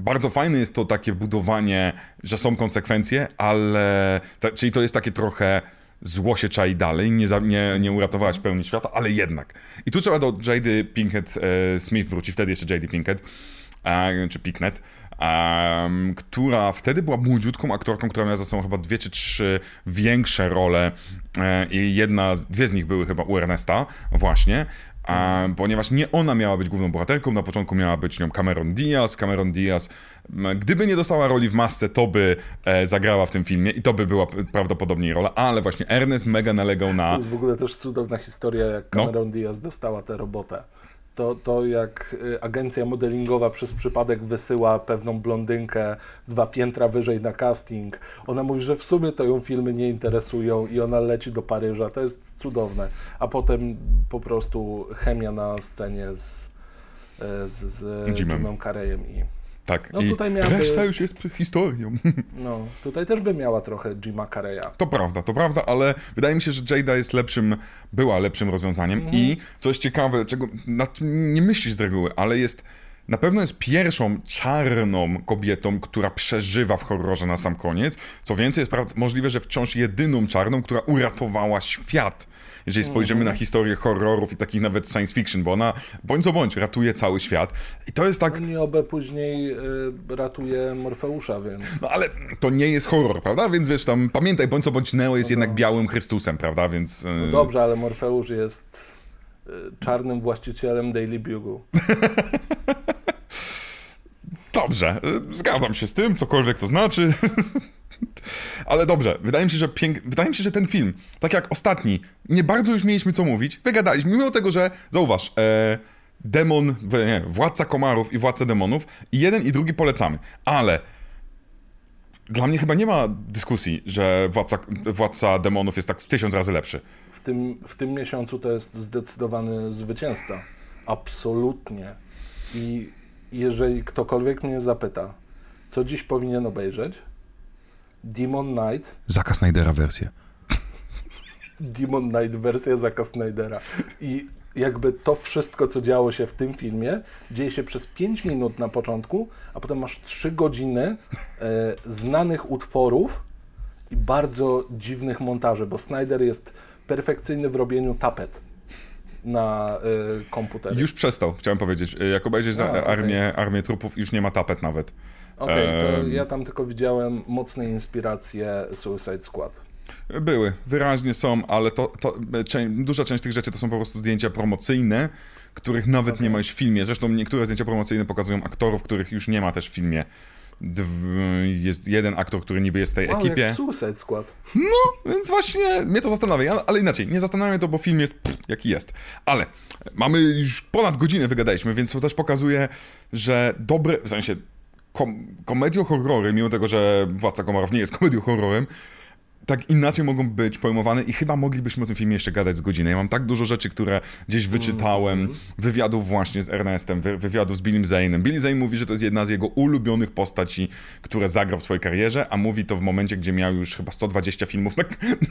Speaker 1: Bardzo fajne jest to takie budowanie, że są konsekwencje, ale. Ta, czyli to jest takie trochę zło się czai dalej, nie, za, nie, nie uratowałaś pełni świata, ale jednak. I tu trzeba do J.D. Pinkett e, Smith wrócić, wtedy jeszcze J.D. Pinkett, czy Piknet, która wtedy była młodziutką aktorką, która miała za sobą chyba dwie czy trzy większe role e, i jedna, dwie z nich były chyba u Ernesta właśnie, ponieważ nie ona miała być główną bohaterką, na początku miała być nią Cameron Diaz. Cameron Diaz, gdyby nie dostała roli w masce, to by e, zagrała w tym filmie i to by była prawdopodobnie rola, ale właśnie Ernest mega nalegał na...
Speaker 2: To jest w ogóle też cudowna historia, jak
Speaker 1: No.
Speaker 2: Cameron Diaz dostała tę robotę. To, to jak y, agencja modelingowa przez przypadek wysyła pewną blondynkę dwa piętra wyżej na casting. Ona mówi, że w sumie to ją filmy nie interesują i ona leci do Paryża. To jest cudowne. A potem po prostu chemia na scenie z, y, z, z
Speaker 1: Jimem.
Speaker 2: Jimem Carreyem i
Speaker 1: Tak,
Speaker 2: No tutaj miałaby-
Speaker 1: reszta już jest historią.
Speaker 2: no, tutaj też by miała trochę Jima Carreya.
Speaker 1: To prawda, to prawda, ale wydaje mi się, że Jada jest lepszym, była lepszym rozwiązaniem
Speaker 2: Mhm.
Speaker 1: i coś ciekawe, czego na tym nie myślisz z reguły, ale jest na pewno jest pierwszą czarną kobietą, która przeżywa w horrorze na sam koniec. Co więcej, jest możliwe, że wciąż jedyną czarną, która uratowała świat. Jeżeli spojrzymy
Speaker 2: Mhm.
Speaker 1: na historię horrorów i takich nawet science fiction, bo ona bądź co bądź ratuje cały świat. I to jest tak,
Speaker 2: Niobę później y, ratuje Morfeusza, więc...
Speaker 1: no ale to nie jest horror, prawda? Więc wiesz, tam pamiętaj, bądź co bądź Neo jest jednak białym Chrystusem, prawda? Więc... e,
Speaker 2: No dobrze, ale Morfeusz jest y, czarnym właścicielem Daily Bugle.
Speaker 1: Dobrze, y, zgadzam się z tym, cokolwiek to znaczy. Ale dobrze, wydaje mi się, że pięk... wydaje mi się, że ten film, tak jak ostatni, nie bardzo już mieliśmy co mówić, wygadaliśmy, mimo tego, że, zauważ, e, demon, nie, władca komarów i władca demonów, i jeden i drugi polecamy, ale dla mnie chyba nie ma dyskusji, że władca, władca demonów jest tak tysiąc razy lepszy.
Speaker 2: W tym, w tym miesiącu to jest zdecydowany zwycięzca. Absolutnie. I jeżeli ktokolwiek mnie zapyta, co dziś powinien obejrzeć, Demon Knight,
Speaker 1: Zaka Snydera wersję.
Speaker 2: Demon Knight wersja Zaka Snydera. I jakby to wszystko, co działo się w tym filmie, dzieje się przez 5 minut na początku, a potem masz 3 godziny e, znanych utworów i bardzo dziwnych montaży, bo Snyder jest perfekcyjny w robieniu tapet na e, komputery.
Speaker 1: Już przestał, chciałem powiedzieć. Jak obejrzysz
Speaker 2: A, okej.
Speaker 1: armię, armię trupów, już nie ma tapet nawet.
Speaker 2: Okej, to
Speaker 1: em.
Speaker 2: ja tam tylko widziałem mocne inspiracje Suicide Squad.
Speaker 1: Były, wyraźnie są, ale to, to czę- duża część tych rzeczy to są po prostu zdjęcia promocyjne, których nawet nie ma już w filmie. Zresztą niektóre zdjęcia promocyjne pokazują aktorów, których już nie ma też w filmie. Dw- jest jeden aktor, który niby jest w tej
Speaker 2: Wow,
Speaker 1: ekipie.
Speaker 2: jak Suicide Squad.
Speaker 1: Więc właśnie mnie to zastanawia, ale, ale inaczej, nie zastanawia mnie to, bo film jest pff, jaki jest. Ale mamy już ponad godzinę wygadaliśmy, więc to też pokazuje, że dobre, w sensie kom, komedio-horrory, mimo tego, że Władca Komarów nie jest komedią-horrorem, tak inaczej mogą być pojmowane i chyba moglibyśmy o tym filmie jeszcze gadać z godziny. Ja mam tak dużo rzeczy, które gdzieś wyczytałem, wywiadów właśnie z Ernestem, wy, wywiadów z Billym Zane'em. Billy Zane mówi, że to jest jedna z jego ulubionych postaci, które zagrał w swojej karierze, a mówi to w momencie, gdzie miał już chyba 120 filmów na,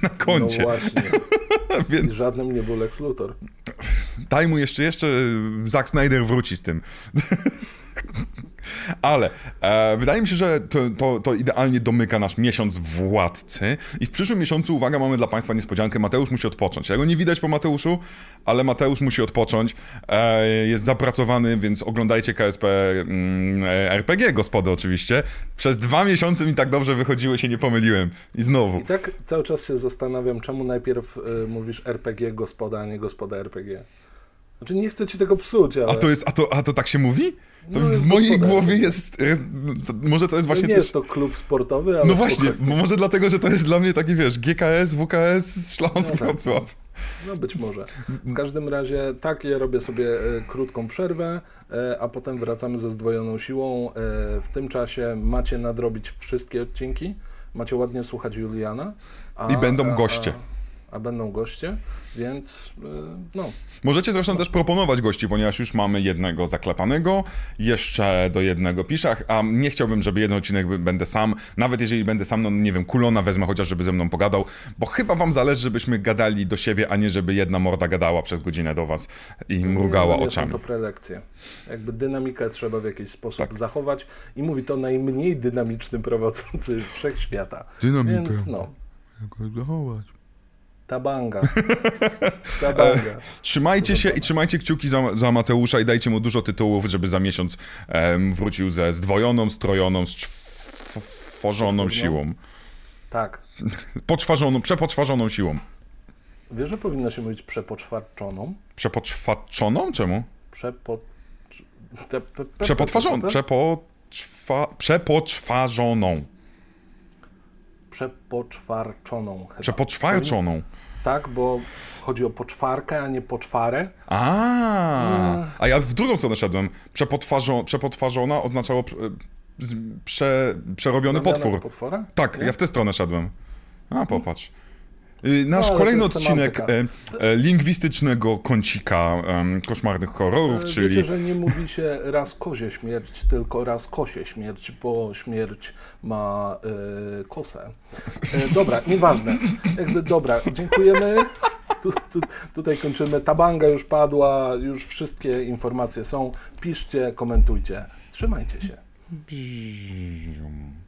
Speaker 1: na koncie.
Speaker 2: No właśnie. I
Speaker 1: Więc
Speaker 2: żadnym nie był Lex Luthor.
Speaker 1: daj mu jeszcze, jeszcze Zack Snyder wróci z tym. Ale e, wydaje mi się, że to, to, to idealnie domyka nasz miesiąc władcy. I w przyszłym miesiącu, uwaga, mamy dla Państwa niespodziankę. Mateusz musi odpocząć. Ja go nie widać po Mateuszu, ale Mateusz musi odpocząć. E, jest zapracowany, więc oglądajcie KSP mm, e, RPG, gospody oczywiście. Przez dwa miesiące mi tak dobrze wychodziły, się nie pomyliłem. I znowu.
Speaker 2: I tak cały czas się zastanawiam, czemu najpierw y, mówisz RPG gospoda, a nie gospoda RPG. Znaczy nie chcę ci tego psuć, ale
Speaker 1: A to jest, a to, a to tak się mówi? To
Speaker 2: No,
Speaker 1: w mojej głowie jest, e, to, może to jest
Speaker 2: to
Speaker 1: właśnie
Speaker 2: nie
Speaker 1: też...
Speaker 2: jest to klub sportowy, ale
Speaker 1: No właśnie, może dlatego, że to jest dla mnie taki, wiesz, GKS, WKS, Śląsk,
Speaker 2: No tak.
Speaker 1: Wrocław.
Speaker 2: No być może. W każdym razie tak, ja robię sobie e, krótką przerwę, e, a potem wracamy ze zdwojoną siłą. W tym czasie macie nadrobić wszystkie odcinki, macie ładnie słuchać Juliana. A,
Speaker 1: I będą goście.
Speaker 2: A, a będą goście, więc e, no,
Speaker 1: Możecie zresztą też proponować gości, ponieważ już mamy jednego zaklepanego, jeszcze do jednego piszach, a nie chciałbym, żeby jeden odcinek będę sam, nawet jeżeli będę sam, no nie wiem, kulona wezmę chociaż, żeby ze mną pogadał, bo chyba wam zależy, żebyśmy gadali do siebie, a nie żeby jedna morda gadała przez godzinę do was i mrugała
Speaker 2: nie, nie
Speaker 1: oczami.
Speaker 2: Są to prelekcje. Jakby dynamikę trzeba w jakiś sposób
Speaker 1: Tak.
Speaker 2: zachować i mówi to najmniej dynamiczny prowadzący wszechświata.
Speaker 1: Dynamikę.
Speaker 2: Więc no, Tabanga. Tabanga.
Speaker 1: Trzymajcie się i trzymajcie kciuki za, za Mateusza i dajcie mu dużo tytułów, żeby za miesiąc em, wrócił ze zdwojoną, strojoną, stworzoną siłą.
Speaker 2: Tak.
Speaker 1: Poczwarzoną, przepoczwarzoną siłą.
Speaker 2: Wiesz, że powinno się mówić przepoczwarczoną?
Speaker 1: Przepoczwaczoną? Czemu?
Speaker 2: Przepo... te- pe- pe-
Speaker 1: Przepotwarzoną.
Speaker 2: pe-
Speaker 1: Przepoczwa, przepoczwarzoną.
Speaker 2: Przepoczwarczoną chyba.
Speaker 1: Przepoczwarczoną.
Speaker 2: Tak, bo chodzi o poczwarkę, a nie poczwarę.
Speaker 1: A, a ja w drugą stronę szedłem. Przepotwarzą, przepotwarzona oznaczało prze, z- prze, przerobiony
Speaker 2: Zamiana
Speaker 1: potwór.
Speaker 2: potwora?
Speaker 1: Tak, ja w tę stronę szedłem. A, popatrz. Y, Nasz
Speaker 2: No,
Speaker 1: kolejny odcinek e, e, lingwistycznego kącika em, koszmarnych horrorów,
Speaker 2: Wiecie,
Speaker 1: czyli
Speaker 2: że nie mówi się raz kozie śmierć, tylko raz kosie śmierć, bo śmierć ma y, kosę. E, dobra, nieważne. Jakby dobra, dziękujemy. Tu, tu, tutaj kończymy. Tabanga już padła, już wszystkie informacje są. Piszcie, komentujcie. Trzymajcie się.
Speaker 1: Bzium.